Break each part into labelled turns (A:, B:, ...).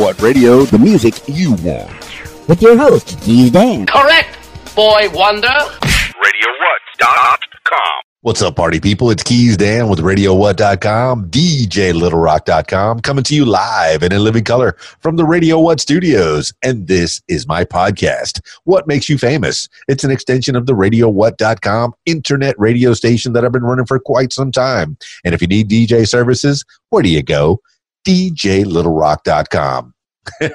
A: What Radio, the music you want.
B: With your host, Keys Dan.
C: Correct, boy wonder.
D: RadioWhat.com.
E: What's up, party people? It's Keys Dan with RadioWhat.com, DJLittleRock.com, coming to you live and in living color from the Radio What studios. And this is my podcast, What Makes You Famous. It's an extension of the RadioWhat.com internet radio station that I've been running for quite some time. And if you need DJ services, where do you go? DJLittleRock.com.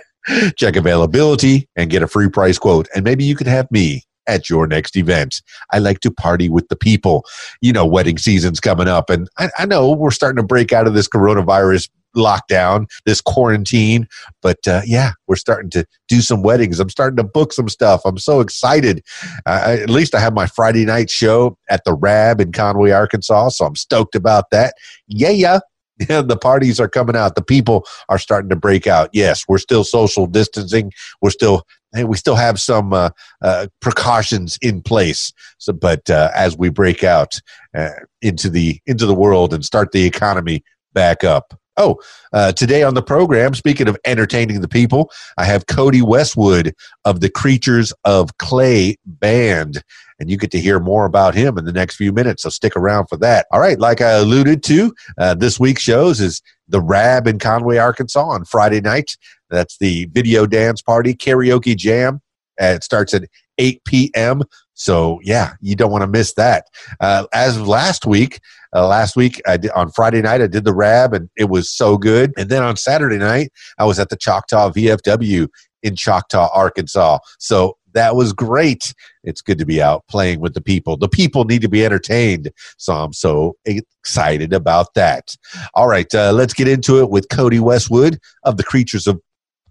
E: Check availability and get a free price quote. And maybe you could have me at your next event. I like to party with the people. You know, wedding season's coming up, and I, I know we're starting to break out of this coronavirus lockdown, this quarantine. But uh, yeah, we're starting to do some weddings. I'm starting to book some stuff. I'm so excited. Uh, at least I have my Friday night show at the Rab in Conway, Arkansas. So I'm stoked about that. Yeah, yeah. The parties are coming out. The people are starting to break out. Yes, we're still social distancing. We're still we still have some uh, uh, precautions in place. So, but uh, as we break out uh, into the into the world and start the economy back up. Oh, uh, today on the program, speaking of entertaining the people, I have Codie Westwood of the Creatures of Clay band, and you get to hear more about him in the next few minutes. So stick around for that. All right, like I alluded to, uh, this week's shows is the Rab in Conway, Arkansas on Friday night. That's the video dance party karaoke jam. Uh, it starts at 8 p.m. So yeah, you don't want to miss that. Uh, as of last week, uh, last week I did, on Friday night I did the Rab and it was so good. And then on Saturday night I was at the Choctaw VFW in Choctaw, Arkansas. So that was great. It's good to be out playing with the people. The people need to be entertained. So I'm so excited about that. All right, uh, let's get into it with Codie Westwood of the Creatures of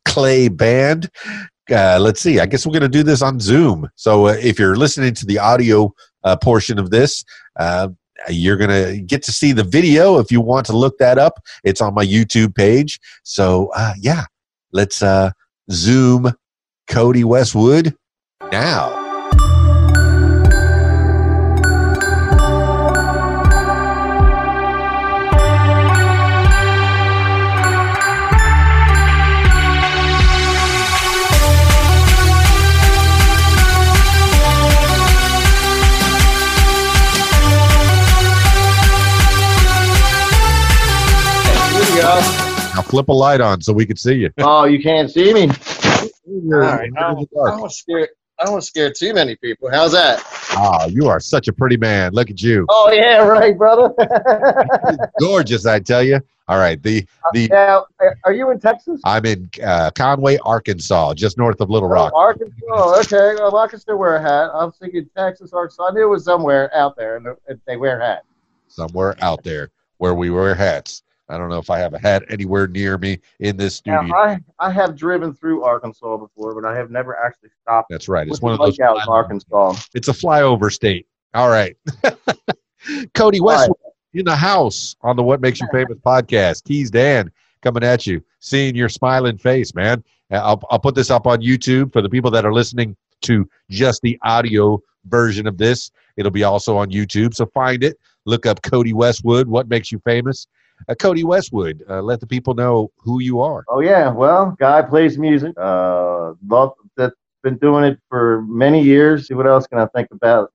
E: Clay Band. Uh, let's see. I guess we're going to do this on Zoom. So uh, if you're listening to the audio uh, portion of this, uh, you're going to get to see the video. If you want to look that up, it's on my YouTube page. So uh, yeah, let's uh, Zoom Codie Westwood now. Now flip a light on so we can see you.
F: Oh, you can't see me. All
E: You're-
F: right.
E: you're
F: I don't, I don't want to scare. I don't want to scare too many people. How's that?
E: Ah, you are such a pretty man. Look at you.
F: Oh yeah, right, brother.
E: Gorgeous, I tell you. All right, the the
F: now, are you in Texas?
E: I'm in uh, Conway, Arkansas, just north of Little Rock.
F: Oh, Arkansas. Oh, okay. Well, I can still wear a hat. I was thinking Texas, Arkansas. I knew it was somewhere out there, and they wear hats.
E: somewhere out there where we wear hats. I don't know if I have a hat anywhere near me in this
F: Now. I I have driven through Arkansas before, but I have never actually stopped.
E: That's right. It's one of those.
F: out in Arkansas.
E: It's a flyover state. All right. Codie West in the house on the What Makes You Famous podcast. Keys Dan coming at you, seeing your smiling face, man. Uh, I'll, I'll put this up on YouTube for the people that are listening to just the audio version of this. It'll be also on YouTube. So find it. Look up Codie Westwood, What Makes You Famous. Uh, Codie Westwood, uh, let the people know who you are.
F: Oh yeah, well, guy plays music. Uh, love that's been doing it for many years. See what else can I think about?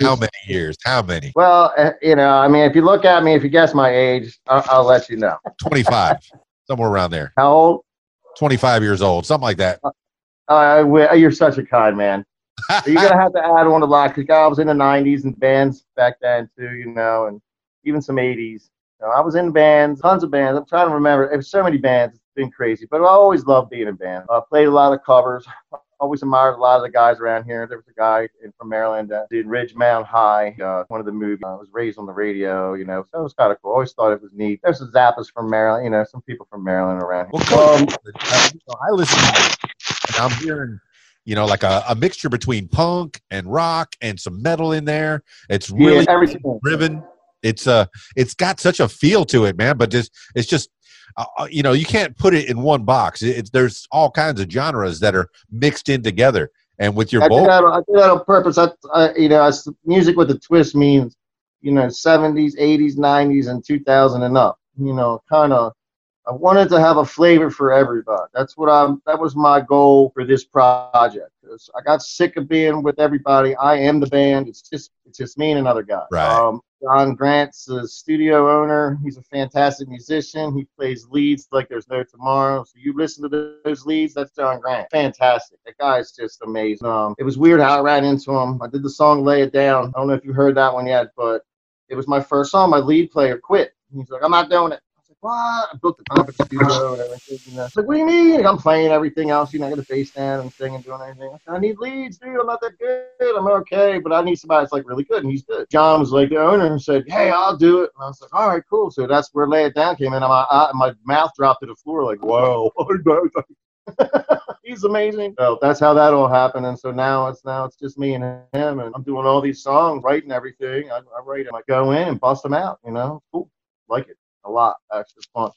E: How many years? How many?
F: Well, uh, you know, I mean, if you look at me, if you guess my age, I'll, I'll let you know.
E: 25, somewhere around there.
F: How old?
E: 25 years old, something like that.
F: Uh, we- you're such a kind man. You're gonna have to add on a lot because I was in the '90s and bands back then too, you know, and even some '80s. You know, I was in bands, tons of bands. I'm trying to remember. There's so many bands. It's been crazy, but I always loved being in band. I played a lot of covers. Always admired a lot of the guys around here. There was a guy in, from Maryland that did Ridgemont High, uh, one of the movies. I was raised on the radio, you know, so it was kind of cool. Always thought it was neat. There's some Zappas from Maryland, you know, some people from Maryland around here.
E: Well,
F: Um,
E: Codie, uh, you know, I listen and I'm hearing, you know, like a, a mixture between punk and rock and some metal in there. It's really
F: yeah, everything.
E: driven. It's uh, it's got such a feel to it, man. But just it's just, uh, uh, you know, you can't put it in one box. It, it's there's all kinds of genres that are mixed in together. And with your
F: I did, that, I did that on purpose. I, I, you know, I music with a twist means, you know, 70s, 80s, 90s, and 2000 and up. You know, kind of I wanted to have a flavor for everybody. That's what I'm. That was my goal for this project. I got sick of being with everybody. I am the band. It's just it's just me and another guy.
E: Right.
F: Um, John Grant's a studio owner. He's a fantastic musician. He plays leads like there's no tomorrow. So you listen to those leads, that's John Grant. Fantastic. That guy's just amazing. Um, it was weird how I ran into him. I did the song "Lay It Down." I don't know if you heard that one yet, but it was my first song. My lead player quit. He's like, "I'm not doing it." "What?" I built the conference studio and everything. You know. It's like, "What do you mean?" I'm playing everything else. You know, I got a bass stand and singing, doing everything. I, I need leads, dude. I'm not that good. I'm okay, but I need somebody that's like really good, and he's good. John was like the owner and said, "Hey, I'll do it." And I was like, "All right, cool." So that's where "Lay It Down" came in, and my I, my mouth dropped to the floor like, "Whoa." He's amazing. So that's how that all happened, and so now it's now it's just me and him, and I'm doing all these songs, writing everything. I, I write them, I go in and bust them out. You know, cool, like it a lot. Actually, fun.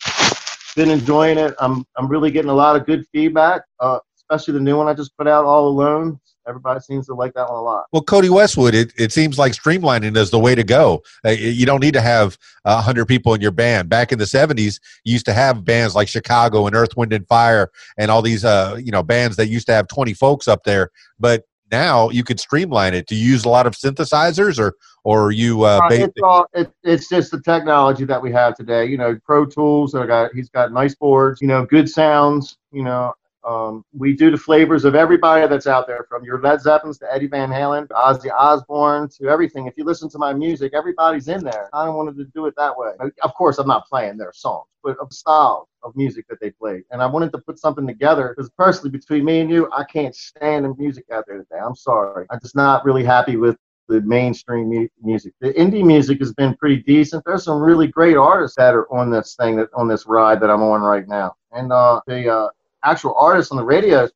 F: Been enjoying it. I'm I'm really getting a lot of good feedback, uh, especially the new one I just put out, All Alone. Everybody seems to like that one a lot.
E: Well, Codie Westwood, it, it seems like streamlining is the way to go. Uh, you don't need to have a hundred people in your band. Back in the '70s, you used to have bands like Chicago and Earth, Wind and Fire, and all these uh, you know bands that used to have 20 folks up there. But now you could streamline it. Do you use a lot of synthesizers, or or you? Uh,
F: Uh, it's all it, it's just the technology that we have today. You know, Pro Tools. I got he's got nice boards. You know, good sounds. You know, um, we do the flavors of everybody that's out there, from your Led Zeppelins to Eddie Van Halen, to Ozzy Osbourne to everything. If you listen to my music, everybody's in there. I wanted to do it that way. Of course, I'm not playing their songs, but of style of music that they play. And I wanted to put something together because personally, between me and you, I can't stand the music out there today. I'm sorry. I'm just not really happy with the mainstream mu- music. The indie music has been pretty decent. There's some really great artists that are on this thing that on this ride that I'm on right now. And uh, the uh, actual artists on the radio,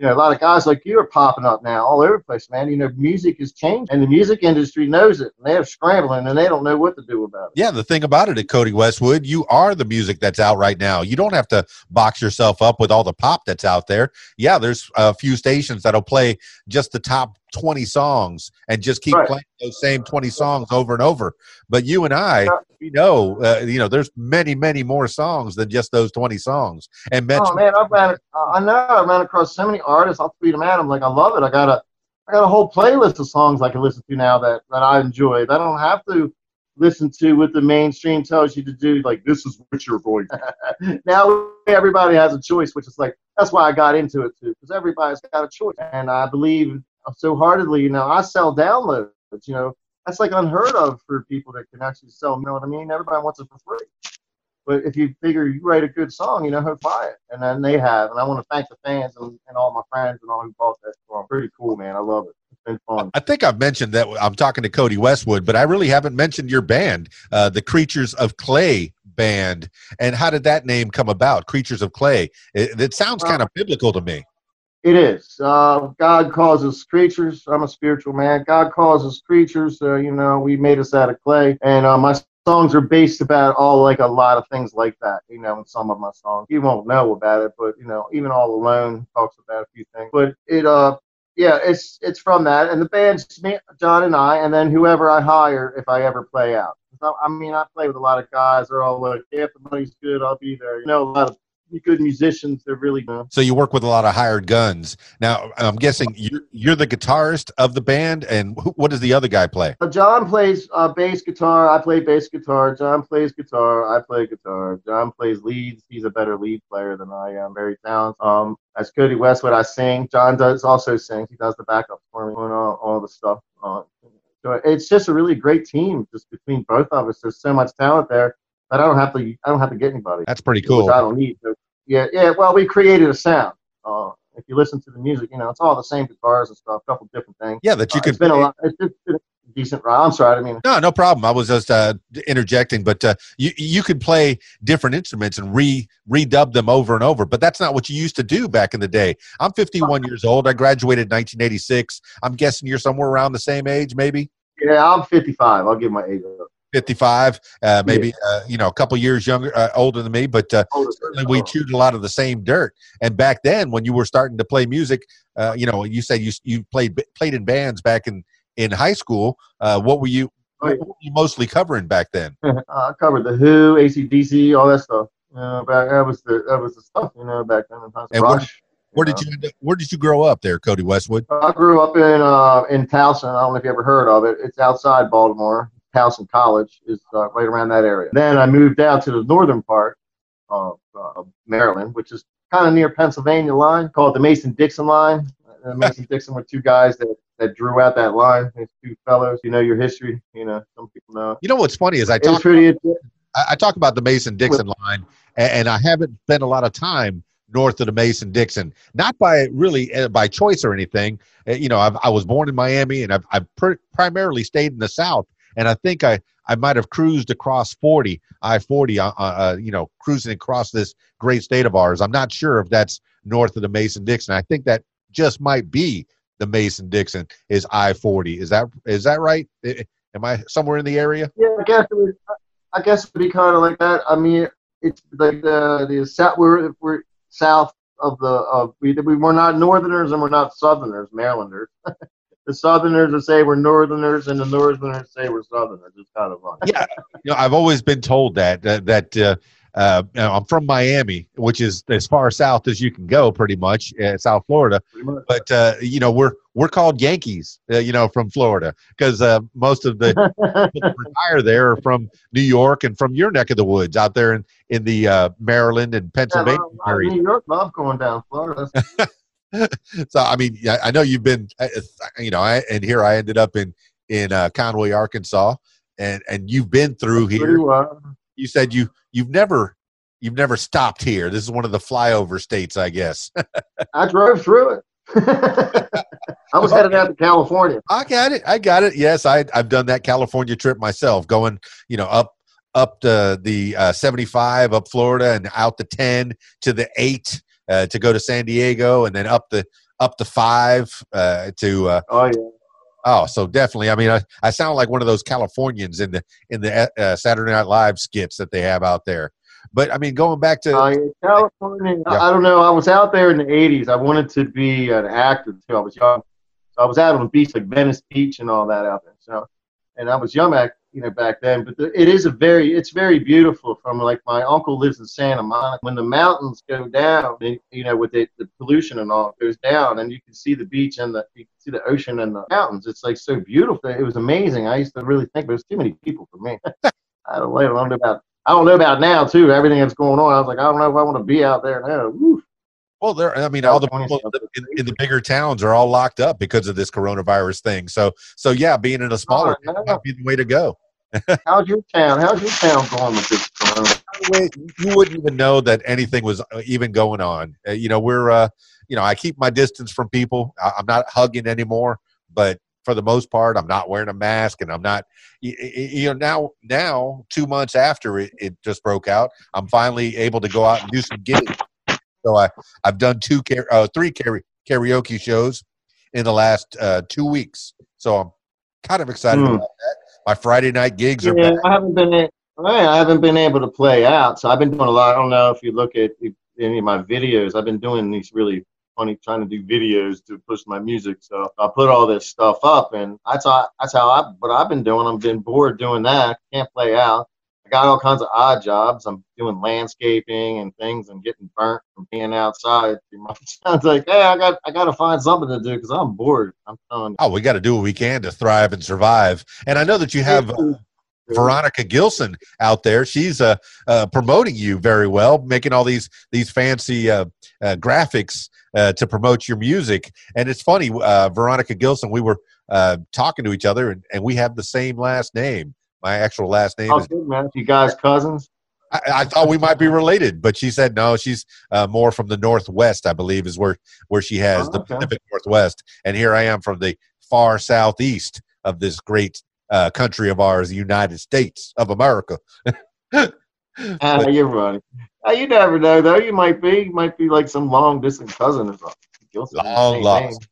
F: you know, a lot of guys like you are popping up now all over the place, man. You know, music has changed, and the music industry knows it, and they're scrambling, and they don't know what to do about it.
E: Yeah, the thing about it Codie Westwood, you are the music that's out right now. You don't have to box yourself up with all the pop that's out there. Yeah, there's a few stations that'll play just the top 20 songs and just keep
F: Right.
E: playing those same 20 songs over and over. But you and I, we know, uh, you know, there's many, many more songs than just those 20 songs. And Metro,
F: Oh man, I ran. I know I ran across so many artists. I'll tweet them out. I'm like, I love it. I got a, I got a whole playlist of songs I can listen to now that that I enjoy. That I don't have to listen to what the mainstream tells you to do. Like this is what you're going. now everybody has a choice, which is like that's why I got into it too, because everybody's got a choice, and I believe so heartedly. You know, I sell downloads. You know, that's like unheard of for people that can actually sell. You know what I mean? Everybody wants it for free. But if you figure you write a good song, you know who'll buy it, and then they have. And I want to thank the fans and, and all my friends and all who bought that song. Pretty cool, man. I love it. It's been fun.
E: I think I've mentioned that I'm talking to Codie Westwood, but I really haven't mentioned your band, uh, the Creatures of Clay band. And how did that name come about? Creatures of Clay. It, it sounds kind of biblical to me.
F: It is. Uh, God causes creatures. I'm a spiritual man. God causes creatures. Uh, you know, we made us out of clay, and uh, my songs are based about all like a lot of things like that. You know, in some of my songs, you won't know about it, but you know, even All Alone talks about a few things. But it, uh, yeah, it's it's from that, and the band's me, John and I, and then whoever I hire if I ever play out. I mean, I play with a lot of guys. They're all like, yeah, if the money's good, I'll be there. You know, a lot of good musicians. They're really good.
E: So you work with a lot of hired guns. Now, I'm guessing you're, you're the guitarist of the band, and who, what does the other guy play?
F: Uh, John plays uh, bass guitar. I play bass guitar. John plays guitar. I play guitar. John plays leads. He's a better lead player than I am. Very talented. Um, as Codie Westwood, I sing. John does also sing. He does the backup for me and all, all the stuff. Uh, so it's just a really great team, just between both of us. There's so much talent there that I don't have to. I don't have to get anybody.
E: That's pretty cool.
F: I don't need. So, yeah, yeah. Well, we created a sound. Uh, if you listen to the music, you know, it's all the same guitars and stuff, a couple different things.
E: Yeah, that you
F: Uh,
E: could.
F: it's been a lot. It's just been a decent ride. I'm sorry, I didn't mean.
E: No, no problem. I was just uh, interjecting, but uh, you you could play different instruments and re redub them over and over. But that's not what you used to do back in the day. I'm 51 years old. I graduated in 1986. I'm guessing you're somewhere around the same age, maybe
F: Yeah, I'm 55. I'll give my age up.
E: 55, uh, maybe uh, you know a couple years younger, uh, older than me. But uh,
F: Older.
E: certainly we chewed a lot of the same dirt. And back then, when you were starting to play music, uh, you know, you said you you played played in bands back in in high school. Uh, what were you?
F: Oh, yeah.
E: What were you mostly covering back then?
F: I covered the Who, ACDC, all that stuff. You know, back that was the that was the stuff. You know, back then.
E: And
F: Rush.
E: Where did you up, Where did you grow up there, Codie Westwood?
F: I grew up in uh, in Towson. I don't know if you ever heard of it. It's outside Baltimore. Towson College is uh, right around that area. Then I moved out to the northern part of uh, Maryland, which is kind of near Pennsylvania line, called the Mason Dixon line. Uh, Mason Dixon were two guys that, that drew out that line. These two fellows. You know your history. You know some people know.
E: You know what's funny is I talk. I, I talk about the Mason Dixon line, and, and I haven't spent a lot of time north of the Mason Dixon, not by really uh, by choice or anything. Uh, you know, I've, I was born in Miami, and I've, I've pr- primarily stayed in the South. And I think I, I might have cruised across 40, I 40, uh, uh, you know, cruising across this great state of ours. I'm not sure if that's north of the Mason Dixon. I think that just might be the Mason Dixon is I 40. Is that is that right? Am I somewhere in the area?
F: Yeah, I guess it would. I guess it would be kind of like that. I mean, it's like the the south. We're we're south of the of we we're not Northerners and we're not Southerners, Marylanders. the Southerners would say we're Northerners, and the Northerners say we're Southerners. It's kind of fun.
E: yeah, you know, I've always been told that that, that uh, uh, I'm from Miami, which is as far south as you can go, pretty much, uh, South Florida.
F: Much.
E: But uh, you know, we're we're called Yankees, uh, you know, from Florida, because uh, most of the people that retire there are from New York and from your neck of the woods, out there in in the uh, Maryland and
F: Yeah,
E: Pennsylvania
F: well,
E: area.
F: New York love going down Florida.
E: so I mean, yeah, I know you've been, uh, you know, I, and here I ended up in in uh, Conway, Arkansas, and and you've been through here. You said you you've never you've never stopped here. This is one of the flyover states, I guess.
F: I drove through it. I was headed out to California.
E: I got it. I got it. Yes, I I've done that California trip myself, going you know up up to the uh, 75 up Florida and out the 10 to the 8 uh, to go to San Diego and then up the up the 5 uh, to uh,
F: Oh yeah.
E: Oh, so definitely. I mean, I, I sound like one of those Californians in the in the uh, Saturday Night Live skits that they have out there. But I mean, going back to
F: Uh, California. I-
E: Yeah.
F: I don't know. I was out there in the '80s. I wanted to be an actor too. I was young. So I was out on the beach, like Venice Beach, and all that out there. So, and I was young back, you know, back then. But the, it is a very, it's very beautiful. From like my uncle lives in Santa Monica. When the mountains go down, you know, with the, the pollution and all, goes down, and you can see the beach and the you can see the ocean and the mountains. It's like so beautiful. It was amazing. I used to really think there was too many people for me. I don't know. I don't know about. I don't know about now too. Everything that's going on. I was like, I don't know if I want to be out there now. Woo.
E: Well, there. I mean, all the people in, in the bigger towns are all locked up because of this coronavirus thing. So, so yeah, being in a smaller
F: Oh,
E: town
F: no.
E: might be the way to go.
F: How's your town? How's your town going with this? corona?
E: By the way, you wouldn't even know that anything was uh, even going on. Uh, you know, we're, uh, you know, I keep my distance from people. I'm not hugging anymore, but for the most part, I'm not wearing a mask, and I'm not. You, you know, now, now, two months after it, it just broke out, I'm finally able to go out and do some gigs. So I, I've done two, uh, three karaoke shows in the last uh, two weeks. So I'm kind of excited
F: Hmm.
E: about that. My Friday night gigs are
F: Yeah,
E: back.
F: I haven't been. a- I haven't been able to play out, so I've been doing a lot. I don't know if you look at any of my videos. I've been doing these really funny, trying to do videos to push my music. So I put all this stuff up, and that's how that's how I. What I've been doing. I've been bored doing that. Can't play out. I got all kinds of odd jobs. I'm doing landscaping and things, and getting burnt from being outside. too much. Sounds like, hey, I got I got to find something to do because I'm bored. I'm telling you.
E: Oh, we got to do what we can to thrive and survive. And I know that you have uh, Veronica Gilson out there. She's uh, uh, promoting you very well, making all these these fancy uh, uh, graphics uh, to promote your music. And it's funny, uh, Veronica Gilson. We were uh, talking to each other, and, and we have the same last name. My actual last name
F: Oh,
E: is.
F: good, man. You guys cousins?
E: I, I thought we might be related, but she said no. She's uh, more from the northwest, I believe, is where where she has
F: Oh,
E: the. Pacific Northwest, and here I am from the far southeast of this great uh, country of ours, the United States of America.
F: Ah, you're funny. Ah, you never know, though. You might be. You might be like some long distance cousin or something.
E: Long lost.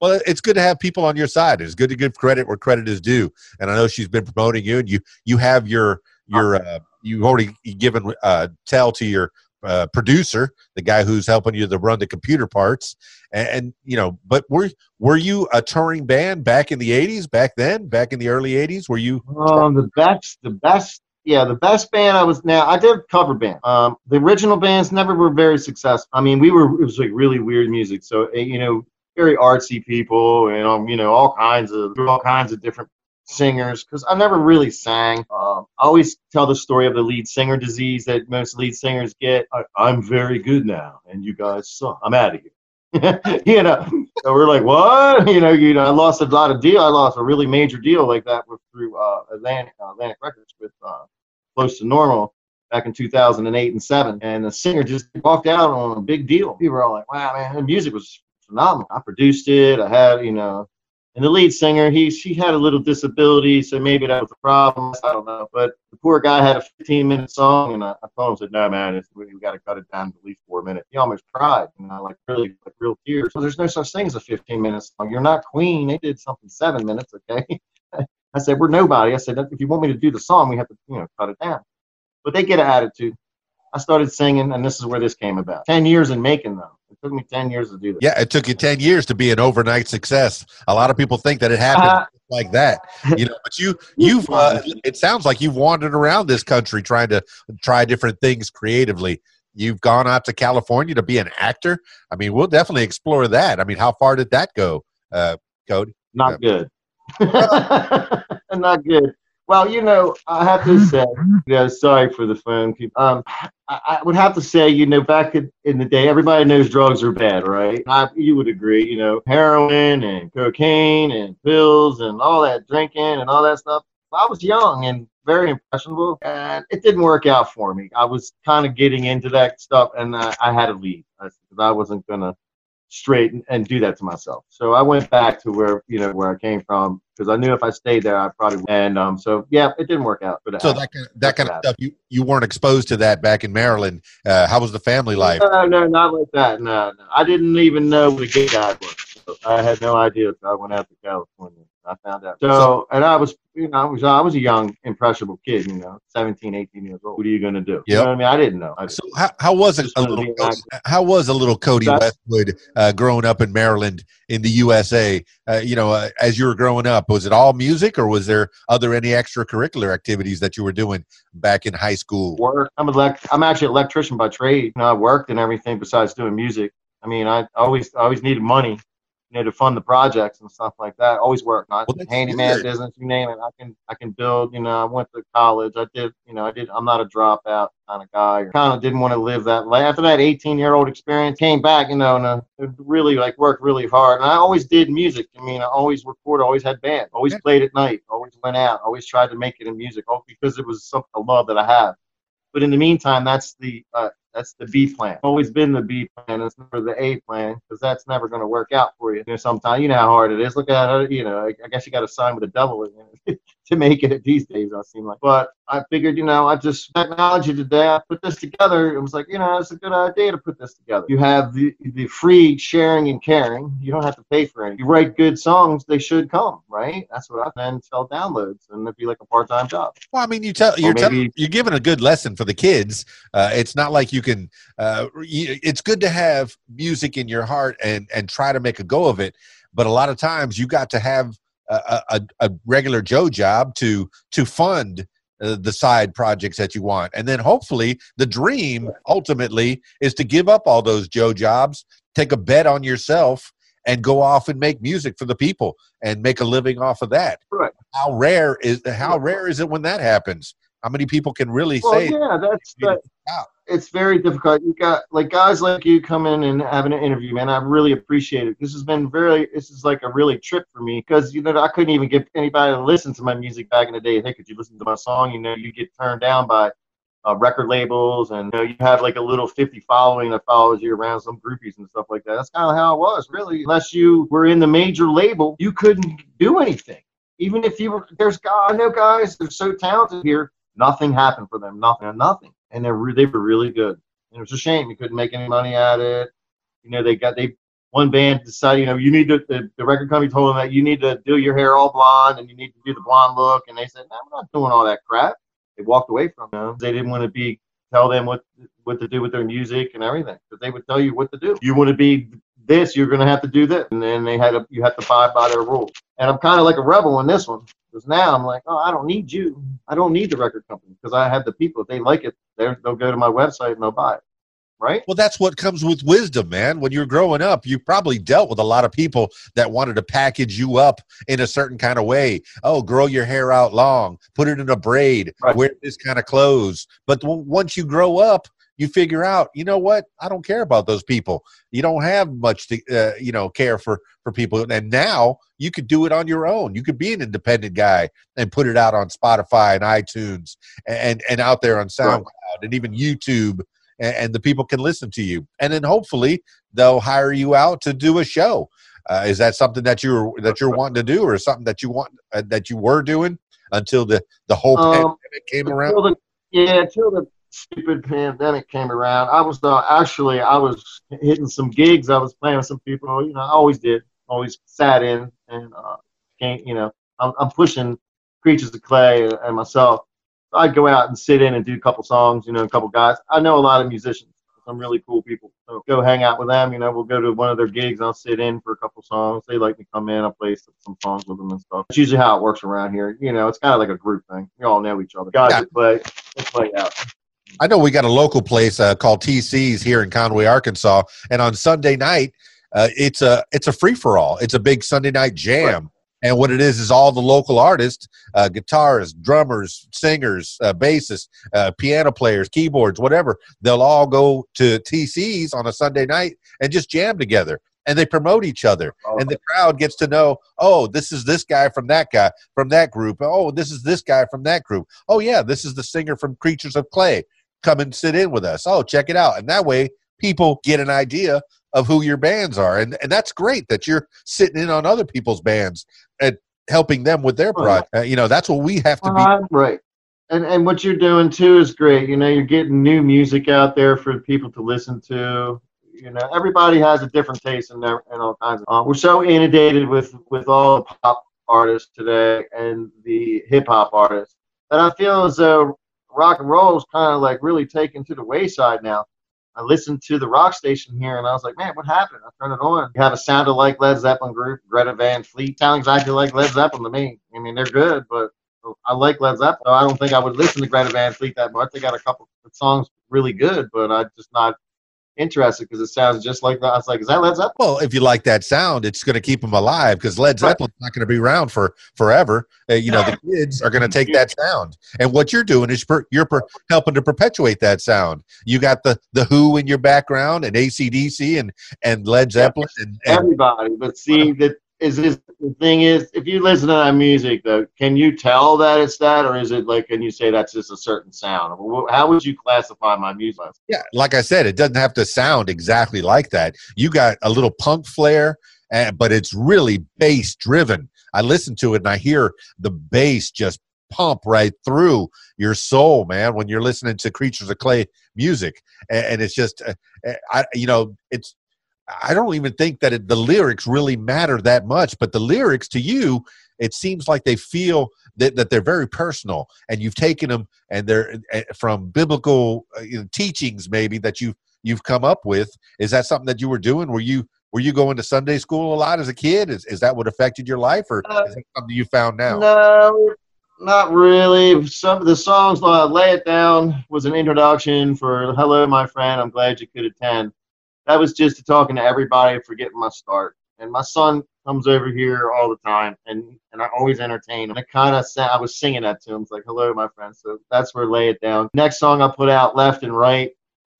E: Well, it's good to have people on your side. It's good to give credit where credit is due. And I know she's been promoting you, and you you have your your uh, you already given uh, tell to your uh, producer, the guy who's helping you to run the computer parts, and, and you know. But were were you a touring band back in the '80s? Back then, back in the early '80s, were you?
F: Um, the best, the best yeah, the best band I was now I did cover band. Um, the original bands never were very successful. I mean, we were it was like really weird music. So eh, you know, very artsy people and um, you know, all kinds of all kinds of different singers because I never really sang. Um, I always tell the story of the lead singer disease that most lead singers get. I, I'm very good now, and you guys suck. I'm out of here. you know, so we're like, what? You know, you know, I lost a lot of deal. I lost a really major deal like that with through uh, Atlantic uh, Atlantic Records with uh, Close to Normal back in 2008 and seven, and the singer just walked out on a big deal. People were all like, wow, man, the music was phenomenal. I produced it. I had, you know, and the lead singer, he she had a little disability, so maybe that was a problem. I don't know. But the poor guy had a 15 minute song, and I, I told him, said, "No, man, it's, we, we got to cut it down to at least four minutes." He almost cried, you know, like really, like real tears. So there's no such thing as a 15 minute song. You're not Queen. They did something seven minutes, okay? I said, "We're nobody." I said, "If you want me to do the song, we have to, you know, cut it down." But they get an attitude. I started singing, and this is where this came about. Ten years in making them. It took me ten years to do this.
E: Yeah, it took you ten years to be an overnight success. A lot of people think that it happened
F: Uh,
E: like that, you know. But you, you've. Uh, it sounds like you've wandered around this country trying to try different things creatively. You've gone out to California to be an actor. I mean, we'll definitely explore that. I mean, how far did that go, uh, Codie?
F: Not good. Not good. Well, you know, I have to say, you know, sorry for the phone. people. Um, I, I would have to say, you know, back in, in the day, everybody knows drugs are bad, right? I, you would agree, you know, heroin and cocaine and pills and all that drinking and all that stuff. I was young and very impressionable, and it didn't work out for me. I was kind of getting into that stuff, and I, I had to leave because I wasn't gonna straight and, and do that to myself. So I went back to where you know where I came from because I knew if I stayed there, I probably and um. So yeah, it didn't work out. But
E: So that kind of, that kind of stuff you you weren't exposed to that back in Maryland. Uh, how was the family life?
F: No, no, not like that. No, no. I didn't even know what a gay guy was. So I had no idea So I went out to California. I found out. So, and I was, you know, I was, I was a young, impressionable kid, you know, 17, 18 years old. What are you going to do? You know what I mean? I didn't know. I
E: So how, how was it a little how was a little Codie
F: That's-
E: Westwood uh, growing up in Maryland in the USA? Uh, you know, uh, as you were growing up, was it all music, or was there other any extracurricular activities that you were doing back in high school?
F: work. I'm elect. I'm actually an electrician by trade. You know, I worked and everything besides doing music. I mean, I always, I always needed money, you know, to fund the projects and stuff like that. Always work, Not
E: Well,
F: handyman
E: good.
F: business, you name it. I can, I can build. You know, I went to college. I did. You know, I did. I'm not a dropout kind of guy. Kind of didn't want to live that. Life. after that 18 year old experience, came back. You know, and uh, really like worked really hard. And I always did music. I mean, I always recorded. Always had band. Always played at night. Always went out. Always tried to make it in music. All because it was something a love that I have. But in the meantime, that's the uh, that's the B plan. Always been the B plan. It's never the A plan because that's never going to work out for you. You know, sometimes you know how hard it is. Look at it. You know, I, I guess you got to sign with the devil to make it these days. I seem like. But I figured, you know, I just technology today. I put this together. It was like, you know, it's a good idea to put this together. You have the the free sharing and caring. You don't have to pay for it. You write good songs, they should come, right? That's what I then sell downloads, and it'd be like a part time job.
E: Well, I mean, you tell you're
F: maybe-
E: tell, you're giving a good lesson for the kids. Uh, it's not like you can. Uh, you, it's good to have music in your heart and and try to make a go of it. But a lot of times, you got to have a, a, a regular Joe job to to fund uh, the side projects that you want, and then hopefully the dream ultimately is to give up all those Joe jobs, take a bet on yourself, and go off and make music for the people and make a living off of that
F: Right.
E: how rare is how rare is it when that happens? How many people can really
F: Well,
E: say
F: yeah, that's that. It's very difficult. You got like guys like you come in and having an interview, man. I really appreciate it. This has been very, this is like a really trip for me because you know I couldn't even get anybody to listen to my music back in the day. Hey, could you listen to my song? You know, you get turned down by uh, record labels, and you know you have like a little 50 following that follows you around, some groupies and stuff like that. That's kind of how it was, really. Unless you were in the major label, you couldn't do anything. Even if you were, there's guys, I know guys they're so talented here, nothing happened for them, nothing, nothing, and they were they were really good. And it was a shame you couldn't make any money at it. You know, they got they one band decided, you know, you need to the, the record company told them that you need to do your hair all blonde and you need to do the blonde look, and they said, no, I'm not doing all that crap. They walked away from them. They didn't want to be tell them what what to do with their music and everything, because they would tell you what to do. You want to be this, you're going to have to do this, and then they had to you have to abide by their rules. And I'm kind of like a rebel in this one because now I'm like, oh, I don't need you. I don't need the record company because I have the people. If they like it, they'll go to my website and they'll buy it right?
E: Well, that's what comes with wisdom, man. When you're growing up, you probably dealt with a lot of people that wanted to package you up in a certain kind of way. Oh, grow your hair out long, put it in a braid, right. wear this kind of clothes. But once you grow up, you figure out, you know what? I don't care about those people. You don't have much to, uh, you know, care for for people. And now you could do it on your own. You could be an independent guy and put it out on Spotify and iTunes and and out there on SoundCloud right. and even YouTube and, the people can listen to you. And then hopefully they'll hire you out to do a show. Uh, is that something that you're that you're wanting to do, or something that you want uh, that you were doing until the the whole um, pandemic came around?
F: The, yeah, until the stupid pandemic came around, I was uh, actually I was hitting some gigs. I was playing with some people. You know, I always did, always sat in and uh, can't. You know, I'm, I'm pushing creatures of clay and myself I'd go out and sit in and do a couple songs, you know, a couple guys. I know a lot of musicians, some really cool people. So go hang out with them. You know, we'll go to one of their gigs. I'll sit in for a couple songs. They like me come in. I'll play some songs with them and stuff. It's usually how it works around here. You know, it's kind of like a group thing. We all know each other. Guys yeah. that play, they play out.
E: I know we got a local place uh, called TC's here in Conway, Arkansas, and on Sunday night, uh, it's a it's a free for all. It's a big Sunday night jam. Right and what it is is all the local artists, uh, guitarists, drummers, singers, uh, bassists, uh, piano players, keyboards, whatever. They'll all go to TC's on a Sunday night and just jam together. And they promote each other, oh. and the crowd gets to know. Oh, this is this guy from that guy from that group. Oh, this is this guy from that group. Oh, yeah, this is the singer from Creatures of Clay. Come and sit in with us. Oh, check it out. And that way, people get an idea of who your bands are. And and that's great that you're sitting in on other people's bands and helping them with their project uh, you know that's what we have to be
F: uh, right. And and what you're doing too is great. You know you're getting new music out there for people to listen to. You know everybody has a different taste and and all kinds of uh, we're so inundated with with all the pop artists today and the hip hop artists that I feel as though rock and roll is kind of like really taken to the wayside now I listened to the rock station here and I was like, man, what happened? I turned it on. You have a sounded like Led Zeppelin group, Greta Van Fleet. Sound exactly like Led Zeppelin to me. I mean, they're good, but I like Led Zeppelin. I don't think I would listen to Greta Van Fleet that much. They got a couple of songs really good, but I'm just not interested because it sounds just like that. I was like, is that Led Zeppelin?
E: Well, if you like that sound, it's going to keep them alive because Led Zeppelin's right. not going to be around for forever. Uh, you know, the kids are going to take that sound, and what you're doing is per, you're per, helping to perpetuate that sound. You got the the Who in your background, and ACDC, and and Led Zeppelin, and, and
F: everybody. But see that is this the thing is if you listen to that music though can you tell that it's that or is it like can you say that's just a certain sound? How would you classify my music?
E: Yeah. Like i said it doesn't have to sound exactly like that. You got a little punk flair uh, but it's really bass driven. I listen to it and i hear the bass just pump right through your soul man when you're listening to creatures of clay music. And, and it's just uh, I, you know it's I don't even think that it, the lyrics really matter that much, but the lyrics to you, it seems like they feel that, that they're very personal and you've taken them and they're uh, from biblical you know, teachings maybe that you you've come up with. Is that something that you were doing? Were you were you going to Sunday school a lot as a kid? Is, is that what affected your life or uh, is that something you found now?
F: No, not really. Some of the songs, uh, Lay It Down was an introduction for Hello, my friend. I'm glad you could attend that was just talking to everybody for getting my start. And my son comes over here all the time, and and I always entertain him. I kind of I was singing that to him. It's like, "Hello, my friend." So that's where "Lay It Down." Next song I put out, "Left and Right."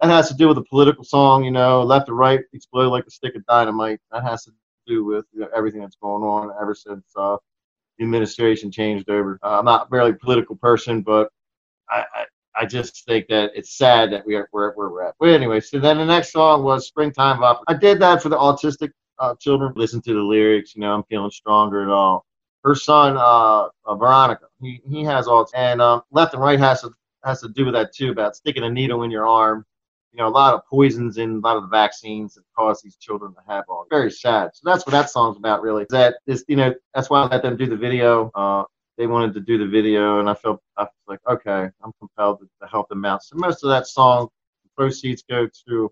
F: That has to do with a political song, you know, left and right explode like a stick of dynamite. That has to do with you know, everything that's going on ever since uh, the administration changed over. Uh, I'm not really political person, but I, I I just think that it's sad that we are where, we're at. But anyway, so then the next song was Springtime Up. I did that for the autistic uh, children. Listen to the lyrics, you know, I'm feeling stronger at all. Her son, uh, uh, Veronica, he, he has autism. And um, left and right has to has to do with that too, about sticking a needle in your arm. You know, a lot of poisons in a lot of the vaccines that cause these children to have all. Very sad. So that's what that song's about, really. That is, you know, that's why I let them do the video. They wanted to do the video, and I felt I was like, okay, I'm compelled to, to help them out. So most of that song, proceeds go to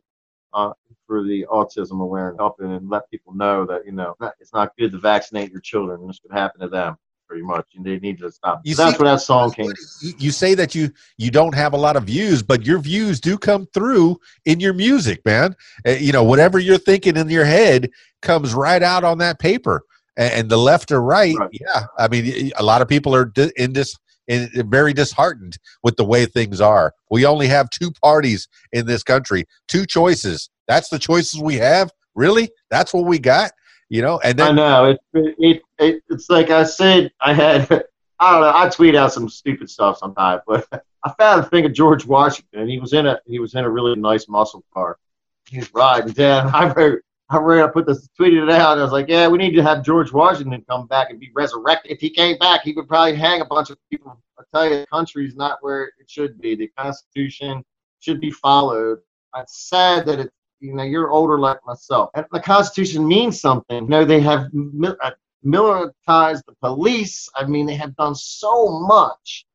F: uh, for the autism awareness, helping and let people know that you know it's not good to vaccinate your children. This could happen to them pretty much, and they need to stop. That's
E: see-
F: where that song came.
E: You, you say that you you don't have a lot of views, but your views do come through in your music, man. Uh, you know, whatever you're thinking in your head comes right out on that paper. And, and the left or right,
F: Right.
E: yeah. I mean, a lot of people are in this. In, very disheartened with the way things are. We only have two parties in this country, two choices. That's the choices we have. Really, that's what we got. You know, and
F: I
E: then
F: know it, it, it. It's like I said. I had. I don't know. I tweet out some stupid stuff sometimes, but I found a thing of George Washington, and he was in a he was in a really nice muscle car. He was riding down. I wrote. I wrote. I put this tweeted it out. I was like, yeah, we need to have George Washington come back and be resurrected. If he came back, he would probably hang a bunch of people. I tell you, the country's not where it should be. The Constitution should be followed. It's sad that it you know, you're older like myself. And the Constitution means something. You know, they have uh, militarized the police. I mean, they have done so much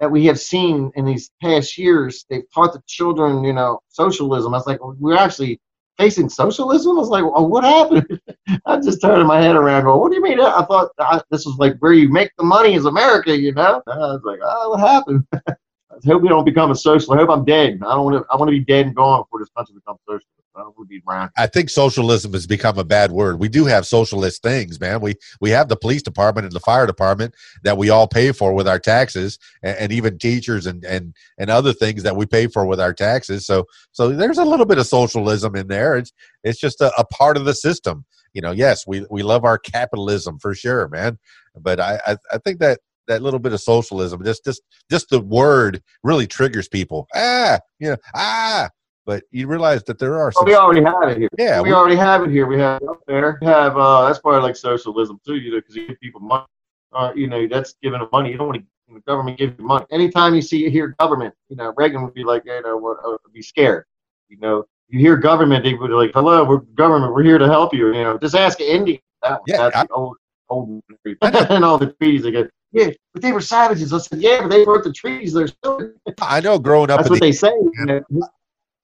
F: that we have seen in these past years. They've taught the children, you know, socialism. I was like, we're actually facing socialism. I was like, oh, what happened? I just turned my head around, going, what do you mean? I thought I, this was like where you make the money is America, you know? And I was like, oh, what happened? I hope we don't become a socialist. I hope I'm dead. I don't want to. I want to be dead and gone before this country becomes socialist. I to be.
E: I think socialism has become a bad word. We do have socialist things, man. We we have the police department and the fire department that we all pay for with our taxes, and, and even teachers and and and other things that we pay for with our taxes. So so there's a little bit of socialism in there. It's it's just a, a part of the system. You know, yes, we we love our capitalism for sure, man. But I I, I think that that little bit of socialism, just just just the word really triggers people. Ah, you know, ah. But you realize that there are
F: Well,
E: some
F: we already have it here.
E: yeah,
F: we,
E: we-
F: already have it here. We have it up there. We have uh, that's part of like socialism too, you know, because you give people money. Uh, you know, that's giving them money. You don't want to the government give you money. Anytime you see hear government, you know, Reagan would be like, you know, what, uh, be scared. You know, you hear government, they would be like, hello, we're government, we're here to help you. You know, just ask India. That,
E: Yeah,
F: that's
E: I-
F: the old old and all the treaties. They go, yeah, but they were savages. I said, yeah, but they wrote the treaties. They're still.
E: I know growing up
F: That's what
E: the
F: they say. You know?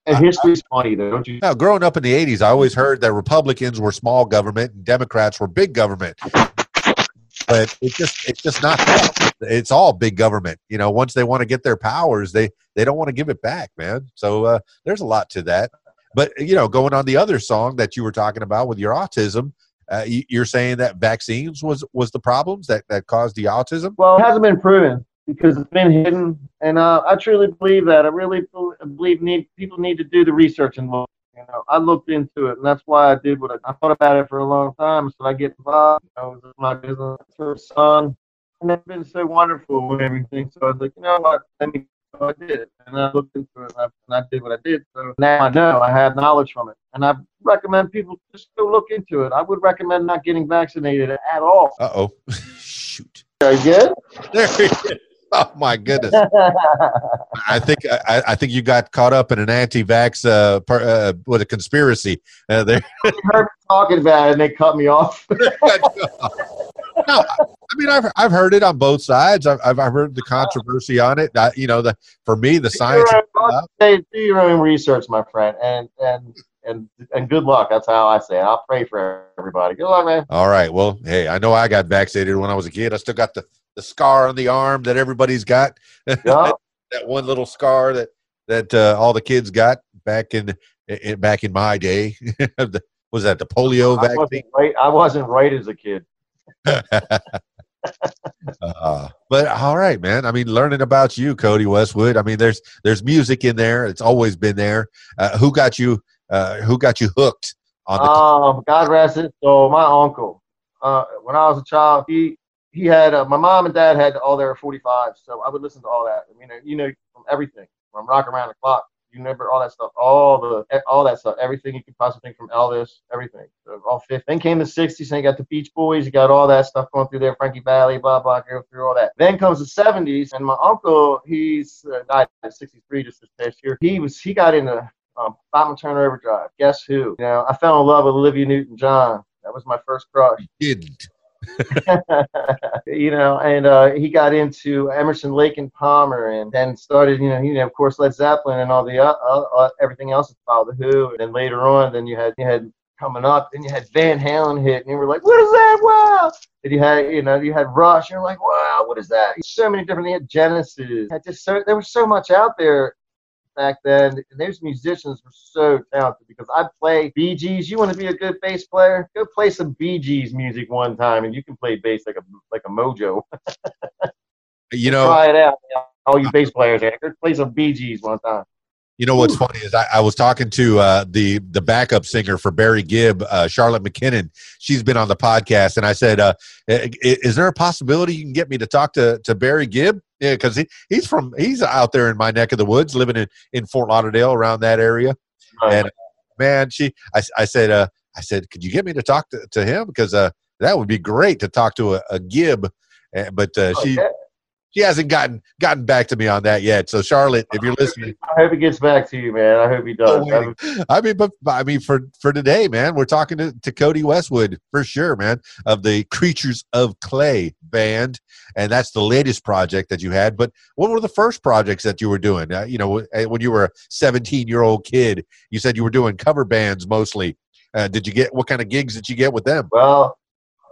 F: And history's funny, though, don't you?
E: no, growing up in the '80s, I always heard that Republicans were small government and Democrats were big government. But it's just it's just not that. It's all big government. You know, once they want to get their powers, they they don't want to give it back, man. So uh, there's a lot to that. But you know, going on the other song that you were talking about with your autism, uh, you- you're saying that vaccines was was the problems that that caused the autism.
F: Well, it hasn't been proven because it's been hidden, and uh, I truly believe that. I really believe need people need to do the research and look. You know, I looked into it, and that's why I did what I, I thought about it for a long time. So I get involved. You know, with my business for a son, and it's been so wonderful and everything. So I was like, you know what? Let me. So I did it, and I looked into it, and I, and I did what I did. So now I know I have knowledge from it, and I recommend people just go look into it. I would recommend not getting vaccinated at all.
E: Uh oh, shoot!
F: Are you good?
E: There he is. Oh my goodness! I think I, I think you got caught up in an anti-vax uh, per, uh with a conspiracy uh, there.
F: heard me talking about it and they cut me off.
E: no, I mean I've I've heard it on both sides. I've I've I've heard the controversy on it. I, you know, the for me the science.
F: Do your own- say- do your own research, my friend, and and and and good luck. That's how I say it. I'll pray for everybody. Good luck, man.
E: All right. Well, hey, I know I got vaccinated when I was a kid. I still got the the scar on the arm that everybody's got.
F: Yeah.
E: that one little scar that that uh, all the kids got back in, in back in my day. was that the polio
F: I
E: vaccine?
F: wasn't right. I wasn't right as a kid.
E: uh, but all right, man. I mean, learning about you, Codie Westwood. I mean, there's there's music in there. It's always been there. Uh, who got you? Uh, who got you hooked on the?
F: Um, God rest it. So My uncle, uh, when I was a child, he he had uh, my mom and dad had all their 45s, so I would listen to all that. I mean, you know, from everything, from Rock Around the Clock, you remember all that stuff, all the all that stuff, everything you could possibly think from Elvis, everything. So all fifth. Then came the 60s, and you got the Beach Boys, you got all that stuff going through there, Frankie Valli, blah blah, go through all that. Then comes the 70s, and my uncle, he's uh, died at 63 just this past year. He was he got into um, Bachman-Turner Overdrive. Guess who? You know, I fell in love with Olivia Newton-John. That was my first crush.
E: didn't.
F: you know, and uh, he got into Emerson, Lake and Palmer, and then started, you know, you know, of course, Led Zeppelin and all the uh, uh, uh everything else followed the Who. And then later on, then you had you had coming up, then you had Van Halen hit, and you were like, what is that? Wow! And you had, you know, you had Rush, you're like, wow, what is that? So many different. You had Genesis. Had just so there was so much out there back then. And those musicians were so talented because I'd play Bee Gees. You want to be a good bass player? Go play some Bee Gees music one time, and you can play bass like a like a mojo.
E: you know,
F: try it out. All you bass players, go play some Bee Gees one time.
E: You know what's Ooh. funny is I, I, was talking to uh, the the backup singer for Barry Gibb, uh, Charlotte McKinnon. She's been on the podcast, and I said, uh, "Is there a possibility you can get me to talk to to Barry Gibb? Yeah, because he, he's from he's out there in my neck of the woods, living in in Fort Lauderdale around that area. And uh, man, she I, I said uh, I said, could you get me to talk to, to him because uh, that would be great to talk to a, a Gibb. But uh, she she hasn't gotten gotten back to me on that yet. So Charlotte, if you're listening,
F: I hope he gets back to you, man. I hope he does.
E: I mean, but I mean, for for today, man, we're talking to, to Codie Westwood for sure, man, of the Creatures of Clay band, and that's the latest project that you had. But what were the first projects that you were doing? Uh, you know, eh, when you were a 17 year old kid, you said you were doing cover bands mostly. Uh, did you get what kind of gigs did you get with them?
F: Well,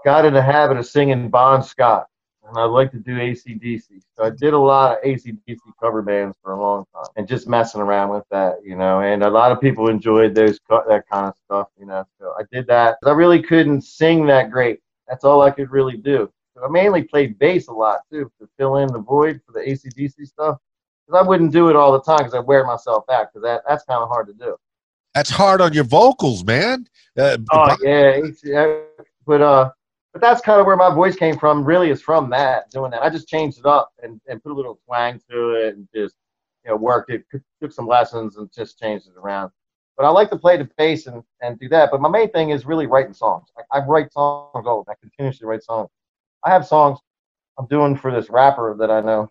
F: got in the habit of singing Bon Scott and I like to do ACDC. So I did a lot of ACDC cover bands for a long time and just messing around with that, you know. And a lot of people enjoyed those that kind of stuff, you know. So I did that. I really couldn't sing that great. That's all I could really do. So I mainly played bass a lot too to fill in the void for the ACDC stuff. Because I wouldn't do it all the time because I wear myself out because that, that's kind of hard to do.
E: That's hard on your vocals, man.
F: Uh, oh yeah, but uh, but that's kind of where my voice came from. Really, is from that doing that. I just changed it up and, and put a little twang to it and just you know worked it, took some lessons and just changed it around. But I like to play the bass and, and do that. But my main thing is really writing songs. I, I write songs all. I continuously write songs. I have songs I'm doing for this rapper that I know,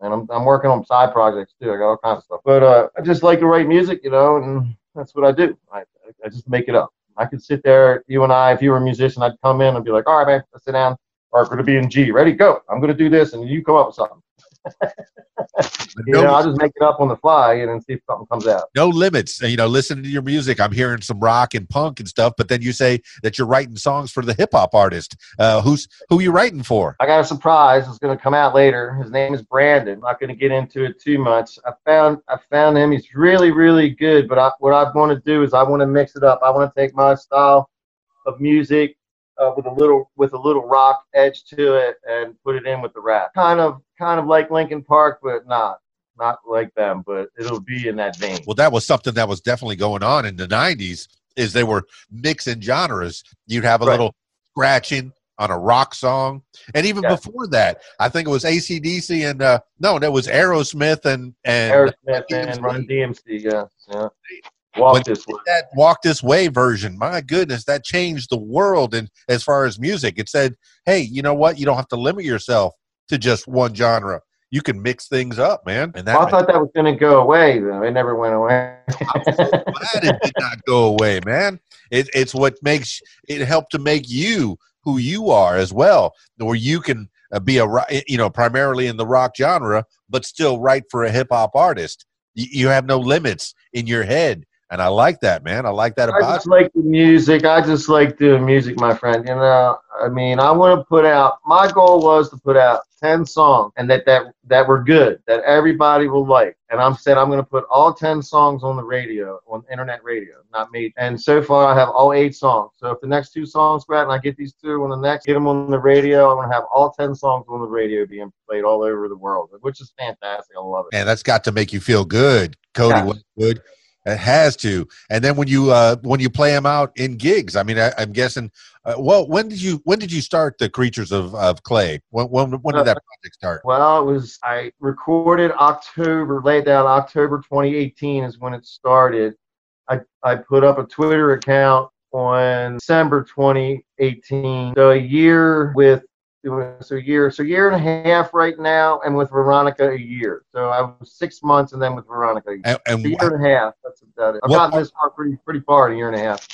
F: and I'm I'm working on side projects too. I got all kinds of stuff. But uh, I just like to write music, you know, and that's what I do. I I just make it up. I could sit there, you and I, if you were a musician, I'd come in and be like, all right, man, let's sit down. Right, we're going to be in G. Ready? Go. I'm going to do this, and you come up with something. you no, know, I'll just make it up on the fly and then see if something comes out.
E: No limits. You know, listening to your music, I'm hearing some rock and punk and stuff. But then you say that you're writing songs for the hip hop artist. Uh, who's who? Are you writing for?
F: I got a surprise. It's going to come out later. His name is Brandon. I'm not going to get into it too much. I found I found him. He's really really good. But I, what I want to do is I want to mix it up. I want to take my style of music uh, with a little with a little rock edge to it and put it in with the rap. Kind of kind of like Linkin Park, but not not like them. But it'll be in that vein.
E: Well, that was something that was definitely going on in the '90s. Is they were mixing genres. You'd have a right. little scratching on a rock song, and even yeah. before that, I think it was ACDC and uh, no, that was Aerosmith and and
F: Aerosmith and Run DMC. Yeah, yeah. Walk this way.
E: That walk this way version, my goodness, that changed the world. And as far as music, it said, "Hey, you know what? You don't have to limit yourself to just one genre. You can mix things up, man."
F: And that well, I thought that was going to go away, though. It never went away. I'm so
E: glad it did not go away, man. It, it's what makes it helped to make you who you are as well, where you can uh, be a you know primarily in the rock genre, but still write for a hip hop artist. You have no limits in your head and I like that, man. I like that about.
F: I just like the music. I just like doing music, my friend. You know, I mean, I want to put out. My goal was to put out ten songs, and that that that were good, that everybody will like. And I'm said I'm going to put all ten songs on the radio, on internet radio, not me. And so far, I have all eight songs. So if the next two songs go out, and I get these two on the next, get them on the radio, I'm going to have all ten songs on the radio being played all over the world, which is fantastic. I love it.
E: And that's got to make you feel good, Codie yeah. Westwood. It has to. And then when you uh, when you play them out in gigs, I mean, I, am guessing. Uh, well, when did you when did you start the Creatures of, of Clay? When when, when did that project start?
F: Well, it was I recorded October, laid down October 2018 is when it started. I I put up a Twitter account on December 2018. So a year with so a year, so a year and a half right now, and with Veronica a year. So I was six months, and then with Veronica, a, and, and a year and a half. That's about it. I've gotten this far pretty pretty far in a year and a half.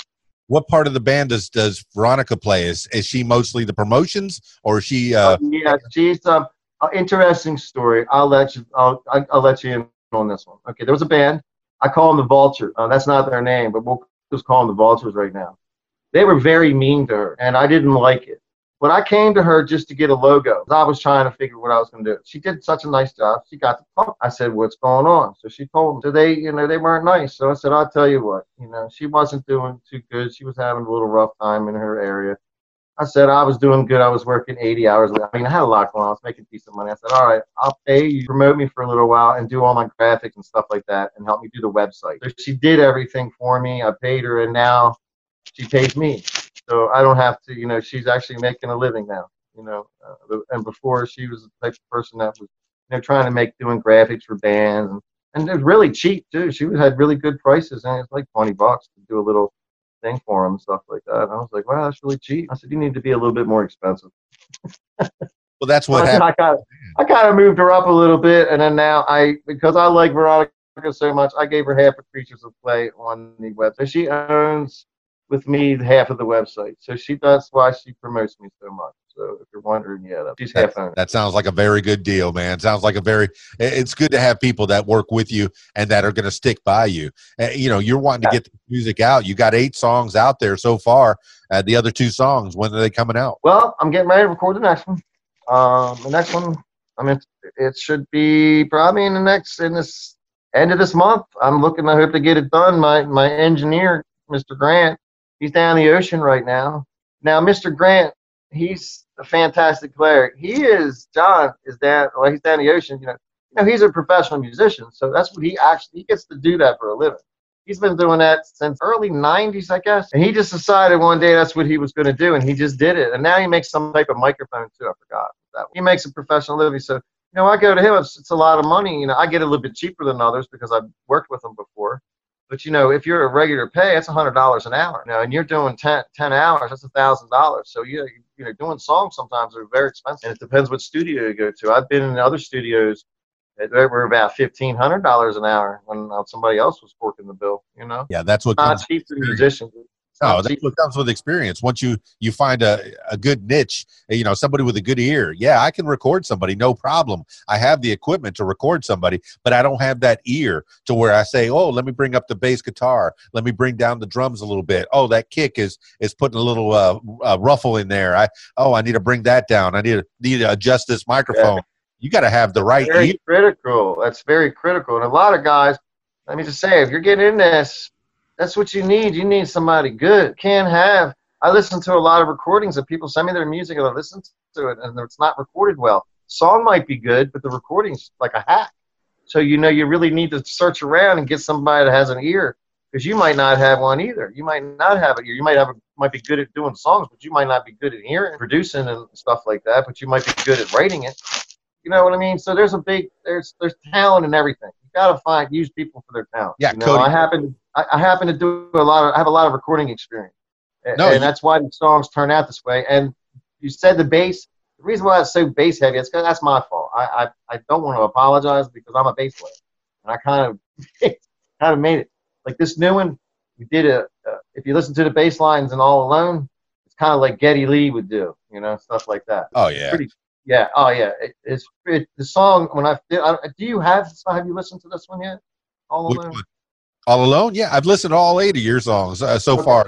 E: what part of the band does does Veronica play? Is is she mostly the promotions, or is she? Uh,
F: yeah, she's um, uh, interesting story. I'll let you. I'll I'll I'll let you in on this one. Okay, there was a band. I call them the Vulture. Uh, that's not their name, but we'll just call them the Vultures right now. They were very mean to her, and I didn't like it. But I came to her just to get a logo. I was trying to figure what I was going to do. She did such a nice job. She got the talk. I said, "What's going on?" So she told me. So they, you know, they weren't nice. So I said, "I'll tell you what. You know, she wasn't doing too good. She was having a little rough time in her area." I said I was doing good. I was working 80 hours. I mean, I had a lot going on. I was making decent money. I said, all right, I'll pay you, promote me for a little while, and do all my graphics and stuff like that, and help me do the website. So she did everything for me. I paid her, and now she pays me. So I don't have to. You know, she's actually making a living now you know. Uh, and before she was the type of person that was, you know, trying to make doing graphics for bands, and, and it was really cheap too. She had really good prices, and it's like twenty bucks to do a little thing for them, and stuff like that. And I was like, wow, that's really cheap. I said, you need to be a little bit more expensive.
E: well, that's what
F: I,
E: happened.
F: I kind of, I kind of moved her up a little bit, and then now I, because I like Veronica so much, I gave her half of Creatures of Clay on the website. She owns with me half of the website, so she that's why she promotes me so much. So if you're wondering, yeah, she's half
E: that, that sounds like a very good deal, man. Sounds like a very. It's good to have people that work with you and that are going to stick by you. Uh, you know, you're wanting to get the music out. You got eight songs out there so far. Uh, the other two songs, when are they coming out?
F: Well, I'm getting ready to record the next one. Um, the next one, I mean, it should be probably in the next in this end of this month. I'm looking. I hope to get it done. My my engineer, Mr. Grant, he's down the ocean right now. Now, Mr. Grant, he's a fantastic player. He is John is down well he's down the ocean, you know. You know, he's a professional musician, so that's what he actually he gets to do that for a living. He's been doing that since early '90s, I guess. And he just decided one day that's what he was going to do, and he just did it. And now he makes some type of microphone too. I forgot that. He makes a professional living. So you know, I go to him. It's, it's a lot of money. You know, I get a little bit cheaper than others because I've worked with him before. But you know, if you're a regular pay, it's a hundred dollars an hour. Now, and you're doing 10, 10 hours, that's a thousand dollars. So you you know, doing songs sometimes are very expensive, and it depends what studio you go to. I've been in other studios that were about fifteen hundred dollars an hour when uh, somebody else was working the bill. You know,
E: yeah, that's what
F: not cheap for musicians.
E: No, that's what comes with experience. Once you you find a, a good niche, you know, somebody with a good ear. Yeah, I can record somebody, no problem. I have the equipment to record somebody, but I don't have that ear to where I say, "Oh, let me bring up the bass guitar. Let me bring down the drums a little bit. Oh, that kick is is putting a little uh, uh, ruffle in there. I oh, I need to bring that down. I need to need to adjust this microphone. Yeah. You got to have the right
F: very
E: ear.
F: critical. That's very critical. And a lot of guys, let me just say, if you're getting in this that's what you need. You need somebody good. Can't have. I listen to a lot of recordings of people send me their music and I listen to it and it's not recorded well. Song might be good, but the recording's like a hack. So you know you really need to search around and get somebody that has an ear because you might not have one either. You might not have it. You might have a, might be good at doing songs, but you might not be good at hearing, producing, and stuff like that. But you might be good at writing it. You know what I mean? So there's a big there's there's talent in everything. You got to find use people for their talent.
E: Yeah,
F: you know,
E: Codie.
F: I happen I, I, happen to do a lot of I have a lot of recording experience, and, no, and that's why the songs turn out this way. And you said the bass. The reason why it's so bass heavy, it's because that's my fault. I, I I don't want to apologize because I'm a bass player, and I kind of kind of made it like this new one. We did a uh, if you listen to the bass lines and All Alone, it's kind of like Geddy Lee would do, you know, stuff like that.
E: Oh yeah.
F: Pretty, yeah. Oh yeah. It, it's it, the song when I, I do you have have you listened to this one yet? All Alone.
E: All Alone? Yeah, I've listened to all eight of your songs uh, so okay. far.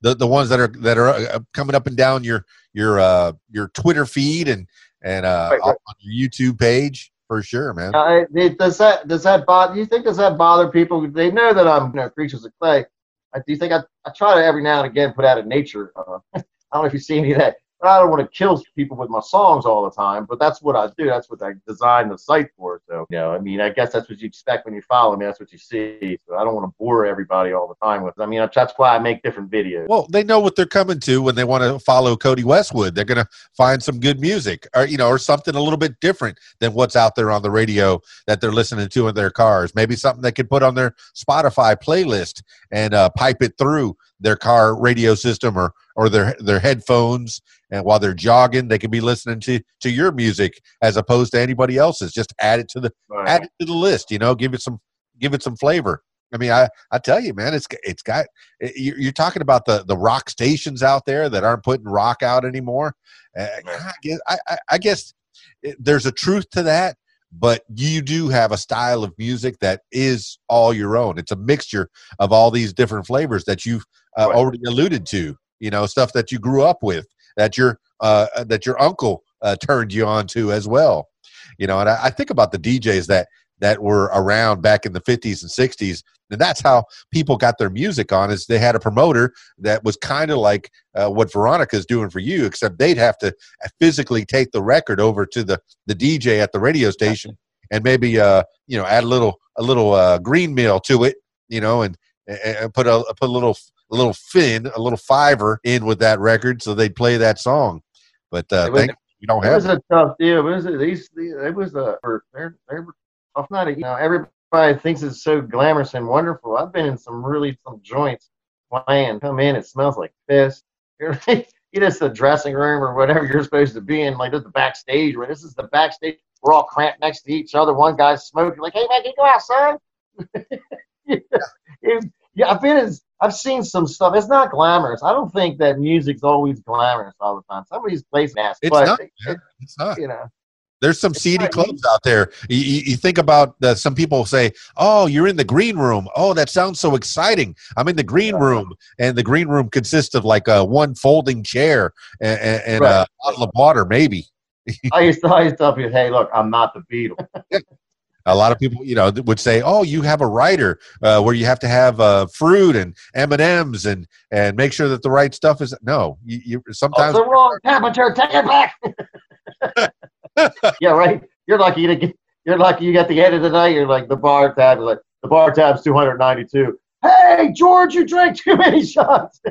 E: The, the, ones that are that are uh, coming up and down your your uh, your Twitter feed and and uh, right, right. on your YouTube page for sure, man.
F: Uh, it, does that does that bother? Do you think does that bother people? They know that I'm you know creatures of clay. do you think I, I try to every now and again put out a nature? Uh, I don't know if you see any of that I don't want to kill people with my songs all the time, but that's what I do. That's what I designed the site for. So, you know, I mean, I guess that's what you expect when you follow me. That's what you see. So I don't want to bore everybody all the time with. I mean, that's why I make different videos.
E: Well, they know what they're coming to when they want to follow Codie Westwood. They're going to find some good music, or you know, or something a little bit different than what's out there on the radio that they're listening to in their cars. Maybe something they could put on their Spotify playlist and uh, pipe it through their car radio system or or their their headphones and while they're jogging they can be listening to to your music as opposed to anybody else's just add it to the right. add it to the list you know give it some give it some flavor I mean, I, I tell you, man, it's it's got. You're talking about the the rock stations out there that aren't putting rock out anymore. Uh, I guess, I, I, I guess there's a truth to that, but you do have a style of music that is all your own. It's a mixture of all these different flavors that you've uh,
F: Right.
E: already alluded to. You know, stuff that you grew up with, that your uh, that your uncle uh, turned you on to as well. You know, and I, I think about the DJs that that were around back in the 50s and 60s and that's how people got their music on is they had a promoter that was kind of like uh, what veronica's doing for you except they'd have to physically take the record over to the the dj at the radio station and maybe uh you know add a little a little uh green meal to it you know and, and put a put a little a little fin a little fiver in with that record so they'd play that song but uh
F: was-
E: thank you don't have.
F: It was a tough deal. It was a, these, these it was a they're they were tough night. You know, everybody thinks it's so glamorous and wonderful. I've been in some really some joints playing. Come in, it smells like piss. You're you just the dressing room or whatever you're supposed to be in, like this the backstage. Where this is the backstage. We're all cramped next to each other. One guy's smoking. Like, hey man, can you go outside? yeah, it- yeah, I've been in, I've seen some stuff. It's not glamorous. I don't think that music's always glamorous all the time. Somebody's these places, nasty,
E: It's not,
F: it-
E: it's not
F: you know.
E: There's some seedy clubs out there. You, you, think about the, some people say, "Oh, you're in the green room. Oh, that sounds so exciting. I'm in the green room, and the green room consists of like a one folding chair and, and, and
F: Right.
E: a bottle of water, maybe."
F: I used to, I used to tell people, hey, look, I'm not the Beatles.
E: A lot of people, you know, would say, "Oh, you have a writer uh, where you have to have uh, fruit and M and M's and and make sure that the right stuff is." No, you, you
F: Oh,
E: sometimes
F: the wrong temperature. Take it back. yeah, right. You're lucky to get. You're lucky you got the end of the night. You're like the bar tab is like the bar tab's 292. Hey, George, you drank too many shots.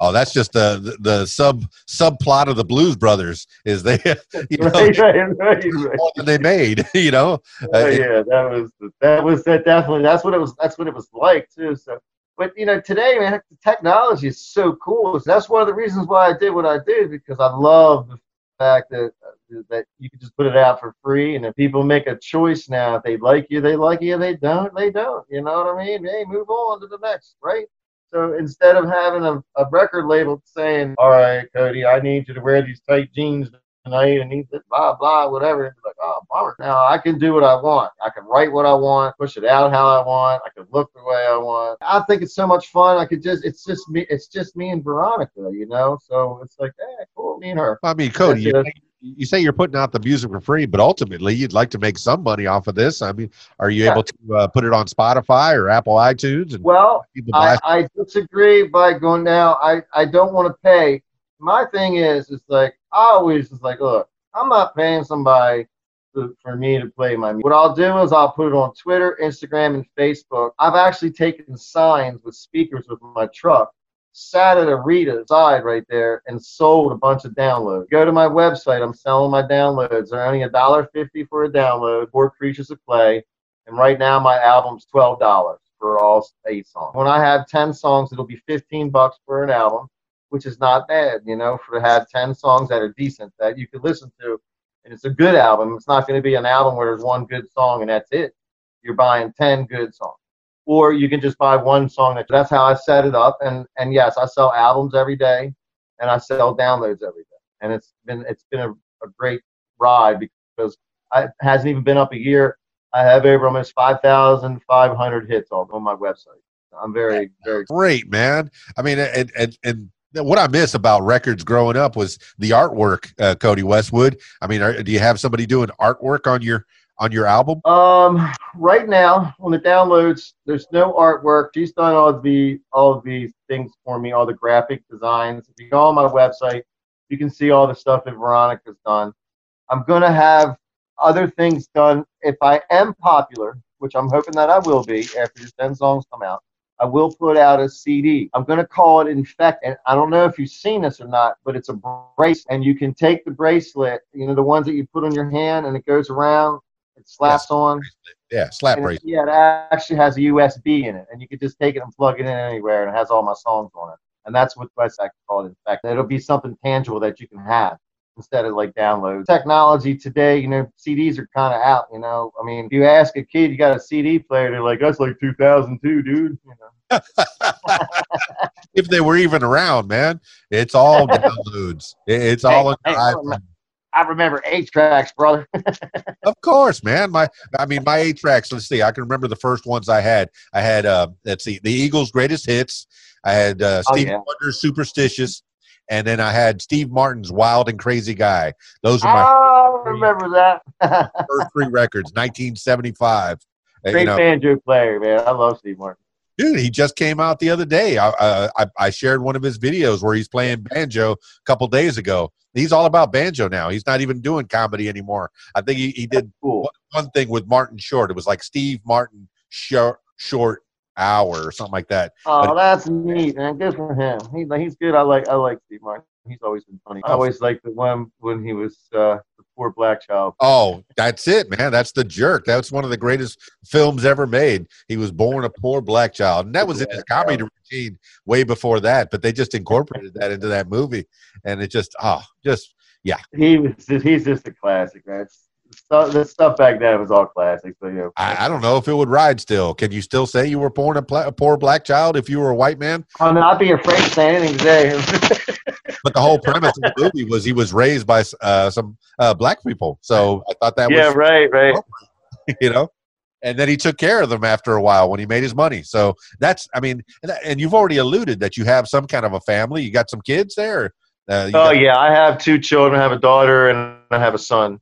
E: oh, that's just the, the the sub subplot of the Blues Brothers is they, you know,
F: right, right, right, right.
E: more than they made, you know.
F: Oh,
E: Uh,
F: yeah, that was that was that definitely that's what it was that's what it was like too. So, but you know, today, man, the technology is so cool. So that's one of the reasons why I did what I did because I love the fact that uh, that you can just put it out for free, and if people make a choice now, if they like you, they like you. If they don't, they don't. You know what I mean? Hey, move on to the next, right? So instead of having a, a record label saying, "All right, Codie, I need you to wear these tight jeans tonight and eat this blah blah whatever. It's like, oh bummer. Now I can do what I want. I can write what I want, push it out how I want. I can look the way I want. I think it's so much fun. I could just it's just me it's just me and Veronica, you know. So it's like, hey, cool, me and her.
E: I mean, Codie, you. You say you're putting out the music for free, but ultimately you'd like to make some money off of this. I mean, are you
F: Yeah.
E: able to uh, put it on Spotify or Apple iTunes and
F: Well. I, I disagree by going now. I, I don't want to pay. My thing is, it's like, I always is like, look, I'm not paying somebody to, for me to play my music. What I'll do is I'll put it on Twitter, Instagram, and Facebook. I've actually taken signs with speakers with my truck, sat at a Rita side right there, and sold a bunch of downloads. Go to my website. I'm selling my downloads. They're only a dollar fifty for a download. Four creatures of clay. And right now my album's twelve dollars for all eight songs. When I have ten songs, it'll be fifteen bucks for an album, which is not bad, you know, for to have ten songs that are decent that you can listen to. And it's a good album. It's not going to be an album where there's one good song and that's it. You're buying ten good songs. Or you can just buy one song. That, that's how I set it up. And and yes, I sell albums every day, and I sell downloads every day. And it's been it's been a, a great ride because I, hasn't even been up a year. I have over almost 5,500 hits on, on my website. I'm very, very
E: Great, man. I mean, and and and what I miss about records growing up was the artwork, uh, Codie Westwood. I mean, are, do you have somebody doing artwork on your on your album?
F: Um, right now on the downloads, there's no artwork. She's done all the all of these things for me, all the graphic designs. If you go on my website, you can see all the stuff that Veronica's done. I'm gonna have other things done if I am popular, which I'm hoping that I will be after the 10 songs come out. I will put out a CD. I'm going to call it Infect. And I don't know if you've seen this or not, but it's a bracelet. And you can take the bracelet, you know, the ones that you put on your hand and it goes around, it slaps on.
E: Yeah, slap bracelet.
F: yeah, it actually has a USB in it. And you can just take it and plug it in anywhere and it has all my songs on it. And that's what West I call it Infect. It'll be something tangible that you can have. instead of like downloads. Technology today, you know, CDs are kind of out. You know, I mean, if you ask a kid, you got a CD player, they're like, "That's like 2002, dude." You know.
E: if they were even around, man, it's all downloads. It- It's all on
F: Hey,
E: your
F: hey,
E: iPhone.
F: I remember eight tracks, brother.
E: Of course, man. My, I mean, my eight tracks. Let's see. I can remember the first ones I had. I had, uh, let's see, the Eagles' greatest hits. I had uh,
F: Oh,
E: Steve
F: yeah.
E: Wonder's "Superstitious," and then I had Steve Martin's "Wild and Crazy Guy." Those are my
F: oh, I remember that.
E: first three records, 1975. Uh,
F: Great
E: you know,
F: banjo player, man. I love Steve Martin.
E: dude, he just came out the other day. I, uh, I I shared one of his videos where he's playing banjo a couple days ago. He's all about banjo now. He's not even doing comedy anymore. I think he, he did
F: Cool.
E: one, thing with Martin Short. It was like Steve Martin short short hour or something like that.
F: Oh,
E: But-
F: that's neat, man. Good for him. He, he's good. I like I like Steve Martin. He's always been funny. I
E: Oh.
F: always liked the one when he was uh, the poor black child.
E: Oh, that's it, man. That's the jerk. That's one of the greatest films ever made. He was born a poor black child, and that was in his comedy way before that. But they just incorporated that into that movie, and it just oh, just yeah.
F: He was just, he's just a classic, man. Stuff, the stuff back then was all classic. So you know,
E: I, I don't know if it would ride still. Can you still say you were born a, pla- a poor black child if you were a white man?
F: I'll not be afraid to say anything today.
E: But the whole premise of the movie was he was raised by uh, some uh, black people, so I thought that
F: yeah,
E: was
F: right, right.
E: you know. And then he took care of them after a while when he made his money. So that's, I mean, and, and you've already alluded that you have some kind of a family. You got some kids there. Uh,
F: Oh
E: got-
F: yeah, I have two children. I have a daughter and I have a son.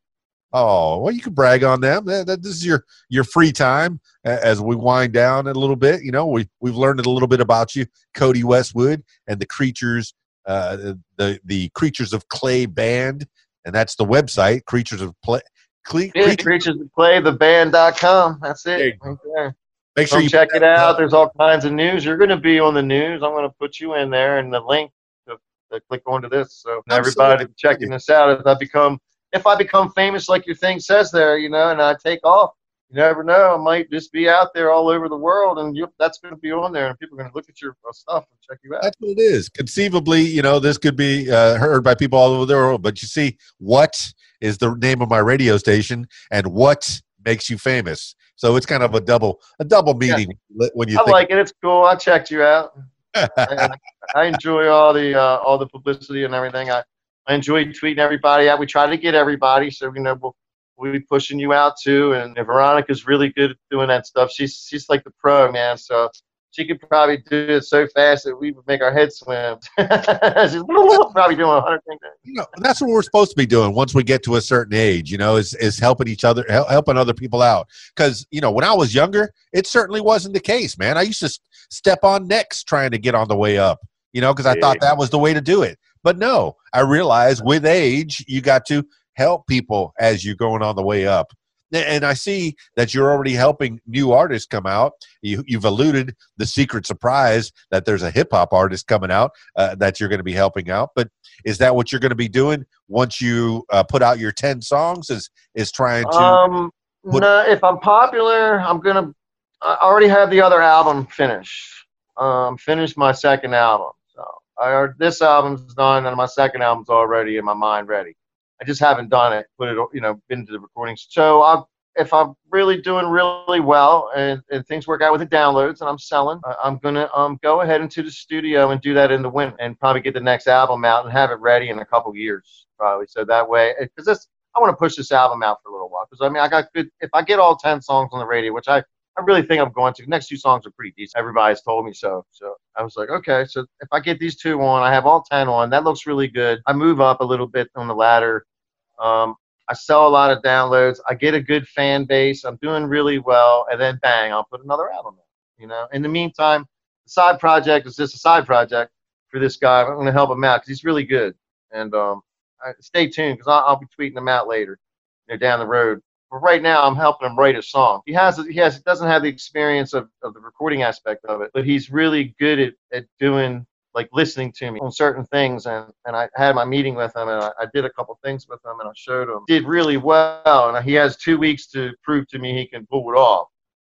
E: Oh, well, you can brag on them. That, that- this is your your free time as we wind down a little bit. You know, we we've learned a little bit about you, Codie Westwood, and the creatures, uh, the the creatures of clay band, and that's the website, creatures of clay. Cle-
F: Yeah,
E: Creatures-
F: Creatures of Clay, theband.com. That's it. Right there.
E: Make sure
F: Come
E: you
F: check it out.
E: up.
F: There's all kinds of news. You're going to be on the news. I'm going to put you in there and the link to, to click onto this. So everybody checking this out. If I become if I become famous like your thing says there, you know, and I take off, you never know. I might just be out there all over the world, and you, that's going to be on there, and people are going to look at your uh, stuff and check you out.
E: That's what it is. Conceivably, you know, this could be uh, heard by people all over the world. But you see, what is the name of my radio station, and what makes you famous? So it's kind of a double a double meaning when you
F: I like it. It's cool. I checked you out. And I enjoy all the uh, all the publicity and everything. I, I enjoy tweeting everybody out. We try to get everybody, so you know we'll we'll be pushing you out too. And Veronica's really good at doing that stuff. She's she's like the pro man. So she could probably do it so fast that we would make our heads swim. she's probably doing a hundred things.
E: you know, that's what we're supposed to be doing once we get to a certain age. You know, is is helping each other, hel- helping other people out. Because you know, when I was younger, it certainly wasn't the case, man. I used to step on necks trying to get on the way up. You know, because I thought that was the way to do it. But no, I realized with age, you got to help people as you're going on the way up. And I see that you're already helping new artists come out. You, you've alluded the secret surprise that there's a hip hop artist coming out uh, that you're going to be helping out. But is that what you're going to be doing once you uh, put out your 10 songs is is trying to
F: Um,
E: put-
F: no, if I'm popular, I'm gonna. I already have the other album finished. Um, finished my second album. So I this album's done, and my second album's already in my mind ready. I just haven't done it. Put it, you know, been to the recordings. So I'll, if I'm really doing really well and, and things work out with the downloads and I'm selling, I- I'm gonna um go ahead into the studio and do that in the winter and probably get the next album out and have it ready in a couple years probably. So that way, because this I want to push this album out for a little while because I mean I got good. If I get all ten songs on the radio, which I I really think I'm going to, the next two songs are pretty decent. Everybody's told me so. So I was like, okay, so if I get these two on, I have all ten on. That looks really good. I move up a little bit on the ladder. Um, I sell a lot of downloads. I get a good fan base. I'm doing really well, and then bang, I'll put another album out. You know. In the meantime, the side project is just a side project for this guy. I'm going to help him out because he's really good. And um, stay tuned because I'll, I'll be tweeting him out later, you know, down the road. But right now, I'm helping him write a song. He has he has doesn't have the experience of, of the recording aspect of it, but he's really good at, at doing like listening to me on certain things. And, and I had my meeting with him, and I, I did a couple things with him, and I showed him did really well. And he has two weeks to prove to me he can pull it off.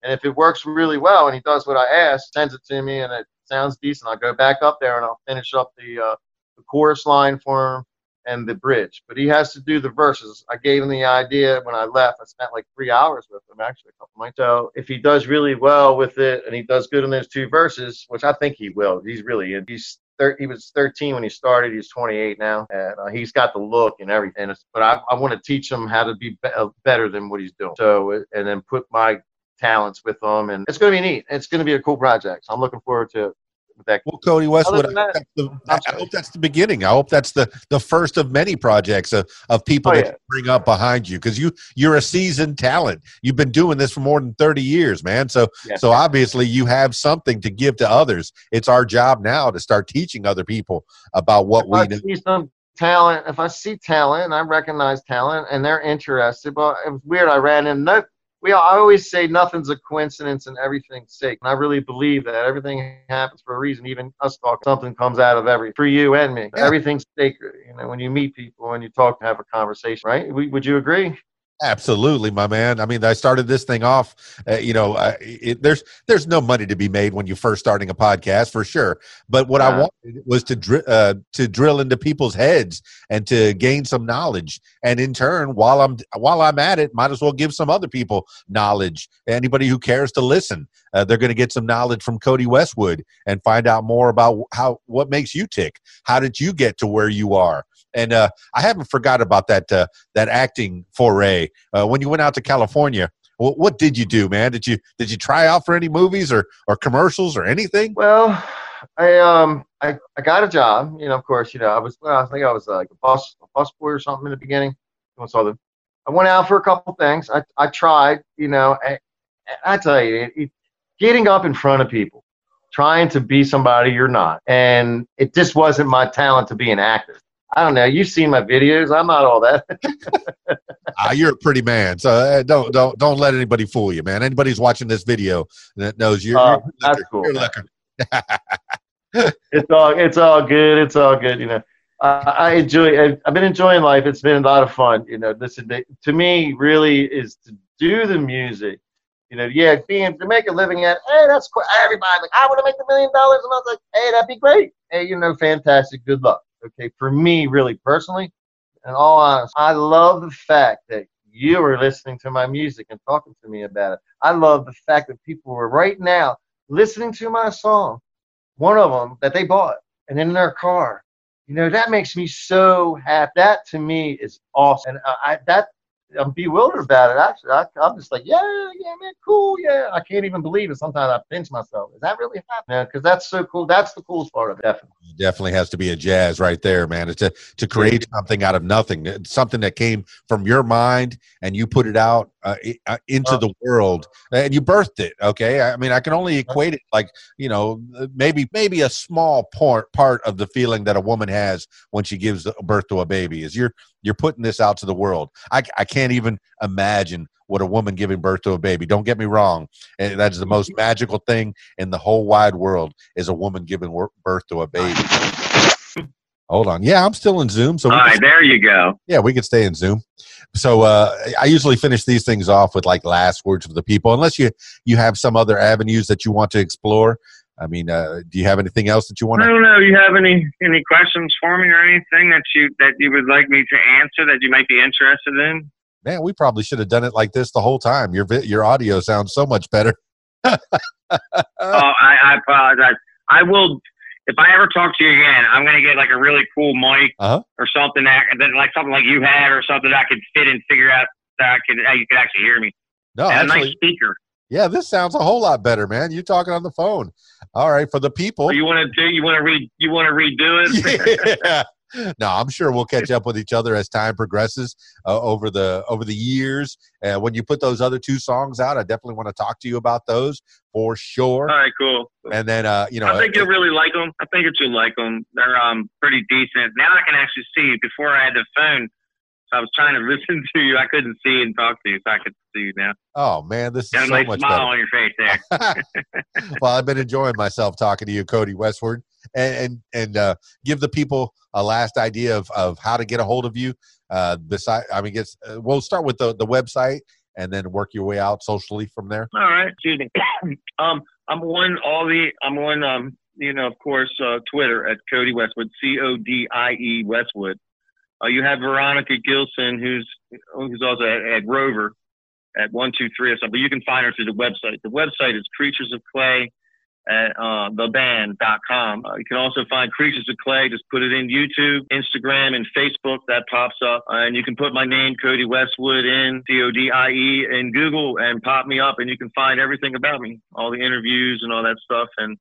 F: And if it works really well, and he does what I ask sends it to me, and it sounds decent, I'll go back up there and I'll finish up the uh, the chorus line for him and the bridge, but he has to do the verses. I gave him the idea when I left. I spent like three hours with him, actually, a couple months. So if he does really well with it and he does good in those two verses, which I think he will, he's really in. He's thir- he was 13 when he started. He's 28 now, and uh, he's got the look and everything. But I, I want to teach him how to be, be- uh, better than what he's doing. So uh, and then put my talents with him, and it's going to be neat. It's going to be a cool project. So I'm looking forward to with that.
E: Well, Codie Westwood, I hope,
F: that-
E: the, I hope that's the beginning. I hope that's the the first of many projects of, of people
F: Oh,
E: that
F: yeah.
E: you bring up behind you because you you're a seasoned talent. You've been doing this for more than thirty years, man. So
F: Yeah.
E: so obviously you have something to give to others. It's our job now to start teaching other people about what
F: if
E: we
F: I some talent, if I see talent and I recognize talent and they're interested, well, it was weird. I ran in. No, we I always say nothing's a coincidence and everything's sake. And I really believe that everything happens for a reason. Even us talking, something comes out of every for you and me.
E: Yeah.
F: Everything's sacred. You know, when you meet people, and you talk, and have a conversation, right? We, would you agree?
E: Absolutely, my man. I mean, I started this thing off. Uh, you know, uh, it, there's there's no money to be made when you're first starting a podcast, for sure. But what I wanted was to dri- uh, to drill into people's heads and to gain some knowledge. And in turn, while I'm while I'm at it, might as well give some other people knowledge. Anybody who cares to listen, uh, they're going to get some knowledge from Codie Westwood and find out more about how what makes you tick. How did you get to where you are? And uh, I haven't forgot about that uh, that acting foray uh, when you went out to California. What, what did you do, man? Did you did you try out for any movies or or commercials or anything?
F: Well, I um I, I got a job. You know, of course, you know, I was well, I think I was like a bus a bus boy or something in the beginning. I went out for a couple things. I I tried. You know, I, I tell you, it, it, getting up in front of people, trying to be somebody you're not, and it just wasn't my talent to be an actor. I don't know. You've seen my videos. I'm not all that.
E: Ah, you're a pretty man, so uh, don't don't don't let anybody fool you, man. Anybody's watching this video that knows you're,
F: Uh,
E: you're a
F: that's cool.
E: You're
F: it's all it's all good. It's all good. You know, I, I enjoy. I- I've been enjoying life. It's been a lot of fun. You know, this is to me really is to do the music. You know, yeah, being to make a living at. Hey, that's cool. Everybody like, I want to make a million dollars, and I was like, hey, that'd be great. Hey, you know, fantastic. Good luck. Okay, for me, really personally, and all honest, I love the fact that you are listening to my music and talking to me about it. I love the fact that people are right now listening to my song one of them that they bought and in their car. You know, that makes me so happy. That to me is awesome. And I, I that I'm bewildered about it. Actually, I, I'm just like, yeah, yeah, man, cool, yeah. I can't even believe it. Sometimes I pinch myself. Is that really happening? Because that's so cool. That's the coolest part of it. Definitely.
E: definitely has to be a jazz right there, man. It's to to create something out of nothing, something that came from your mind and you put it out uh, uh, into the world and you birthed it. Okay, I mean, I can only equate it like you know uh, maybe maybe a small part part of the feeling that a woman has when she gives birth to a baby is you're you're putting this out to the world. I I can't even imagine what a woman giving birth to a baby. Don't get me wrong, that's the most magical thing in the whole wide world is a woman giving birth to a baby. Hold on. Yeah, I'm still in Zoom. So
D: All right, there you go.
E: yeah, we could stay in Zoom. So uh, I usually finish these things off with like last words for the people, unless you you have some other avenues that you want to explore. I mean, uh, do you have anything else that you want to?
D: I don't know. You have any any questions for me or anything that you that you would like me to answer that you might be interested in?
E: Man, we probably should have done it like this the whole time. Your your audio sounds so much better.
D: oh, I, I apologize. I will. If I ever talk to you again, I'm gonna get like a really cool mic
E: Uh-huh.
D: or something that, that like something like you had or something that I could fit and figure out that I could how you could actually hear me.
E: No,
D: and a nice speaker.
E: yeah, this sounds a whole lot better, man. You talking on the phone. All right, for the people.
D: So you want to do? You want to read? You want to redo it?
E: yeah. No, I'm sure we'll catch up with each other as time progresses uh, over the over the years. Uh, when you put those other two songs out, I definitely want to talk to you about those for sure.
D: All right, cool.
E: And then, uh, you know,
D: I think you'll really like them. I think that you'll like them. They're um pretty decent. Now I can actually see. Before I had the phone, so I was trying to listen to you. I couldn't see and talk to you, so I could see you now.
E: oh man, this is
D: Got a
E: so
D: nice
E: much
D: smile
E: better.
D: on your face there.
E: well, I've been enjoying myself talking to you, Codie Westwood, and and, and uh, give the people a last idea of, of how to get a hold of you. Uh, I mean, guess uh, we'll start with the the website and then work your way out socially from there.
D: All right, excuse me. um, I'm on all the. I'm on um, you know, of course, uh, Twitter at Codie Westwood, C O D I E Westwood. uh, you have Veronica Gilson, who's who's also at, at Rover at one two three or something. But you can find her through the website. The website is Creatures of Clay at uh, theband.com. Uh, you can also find Creatures of Clay. Just put it in YouTube, Instagram, and Facebook. That pops up. Uh, and you can put my name, Codie Westwood, in C O D I E in Google and pop me up, and you can find everything about me, all the interviews and all that stuff. And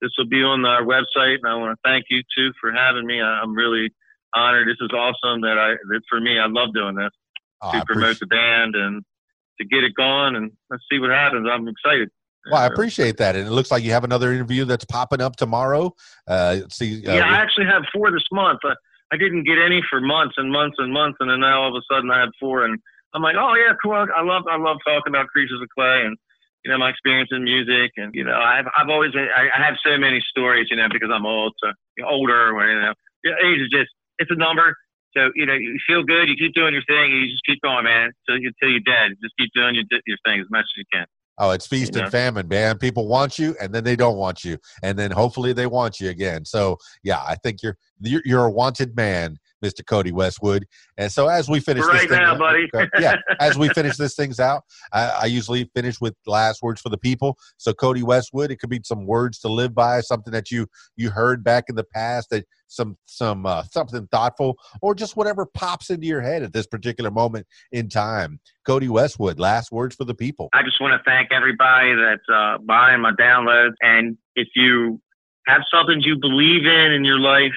D: this will be on our website. And I want to thank you too for having me. I'm really honored. This is awesome. That I that for me, I love doing this
E: Oh,
D: to promote the band and to get it going. And let's see what happens. I'm excited.
E: Well, I
D: Uh,
E: appreciate that. And it looks like you have another interview that's popping up tomorrow. Uh, see, uh,
D: yeah, I actually have four this month. I, I didn't get any for months and months and months, and then now all of a sudden I have four, and I'm like, oh yeah, cool. I love I love talking about creatures of clay and you know my experience in music, and you know I've I've always been, I, I have so many stories, you know, because I'm old, so older, or, you know, Yeah, age is just it's a number. So you know you feel good, you keep doing your thing, and you just keep going, man, till you till you're dead. Just keep doing your your thing as much as you can.
E: Oh, it's feast
D: You
E: and famine, man. People want you, and then they don't want you, and then hopefully they want you again. So, yeah, I think you're you're, you're a wanted man, Mister Codie Westwood. And so, as we finish
D: right
E: thing
D: now,
E: out-
D: buddy.
E: okay, yeah, as we finish this things out, I, I usually finish with last words for the people. So, Codie Westwood, it could be some words to live by, something that you you heard back in the past, that some some uh, something thoughtful, or just whatever pops into your head at this particular moment in time. Codie Westwood, last words for the people.
D: I just want to thank everybody that's uh, buying my downloads. And if you have something you believe in in your life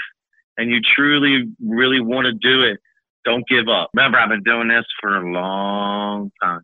D: and you truly, really want to do it, don't give up. Remember, I've been doing this for a long time.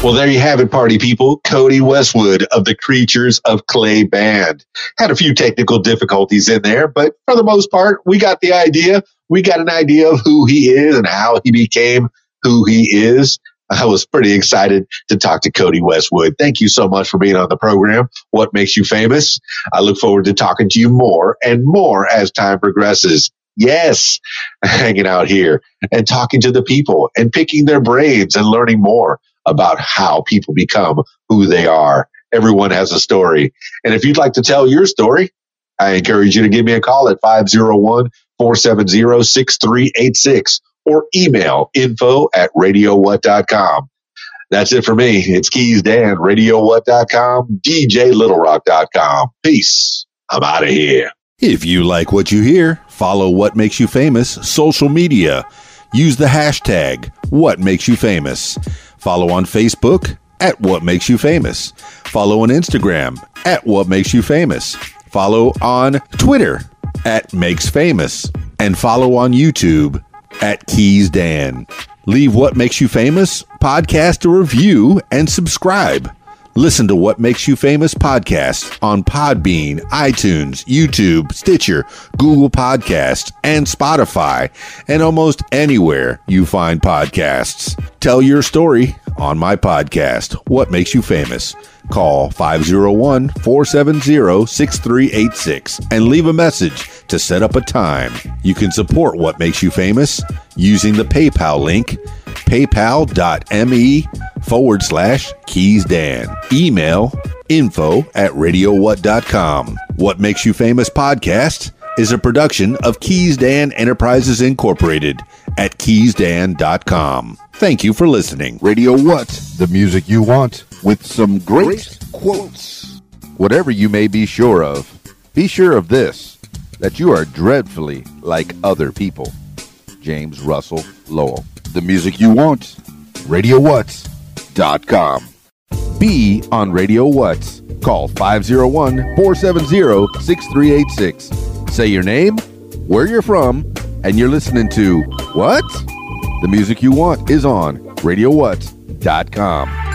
E: Well, there you have it, party people. Codie Westwood of the Creatures of Clay Band. Had a few technical difficulties in there, but for the most part, we got the idea. We got an idea of who he is and how he became who he is. I was pretty excited to talk to Codie Westwood. Thank you so much for being on the program. What makes you famous? I look forward to talking to you more and more as time progresses. Yes, hanging out here and talking to the people and picking their brains and learning more about how people become who they are. Everyone has a story. And if you'd like to tell your story, I encourage you to give me a call at 501 470 6386 or email info at radiowhat.com. That's it for me. It's Keys Dan, radiowhat.com, djlittlerock.com. Peace. I'm out of here.
G: If you like what you hear, follow What Makes You Famous social media. Use the hashtag What Makes You Famous. Follow on Facebook at What Makes You Famous. Follow on Instagram at What Makes You Famous. Follow on Twitter at Makes Famous. And follow on YouTube at Keys Dan. Leave What Makes You Famous podcast a review and subscribe. Listen to What Makes You Famous podcast on Podbean, iTunes, YouTube, Stitcher, Google Podcasts, and Spotify, and almost anywhere you find podcasts. Tell your story on my podcast, What Makes You Famous. Call 501 470 6386 and leave a message to set up a time. You can support What Makes You Famous using the PayPal link paypal.me forward slash keys dan. Email info at radiowhat.com. What Makes You Famous podcast is a production of Keys Dan Enterprises Incorporated at keysdan.com. Thank you for listening.
A: Radio What? The music you want with some great quotes. Whatever you may be sure of, be sure of this that you are dreadfully like other people. James Russell Lowell. The music you want. RadioWhat.com. Be on Radio What. Call 501 470 6386. Say your name, where you're from, and you're listening to What? The music you want is on RadioWhat.com.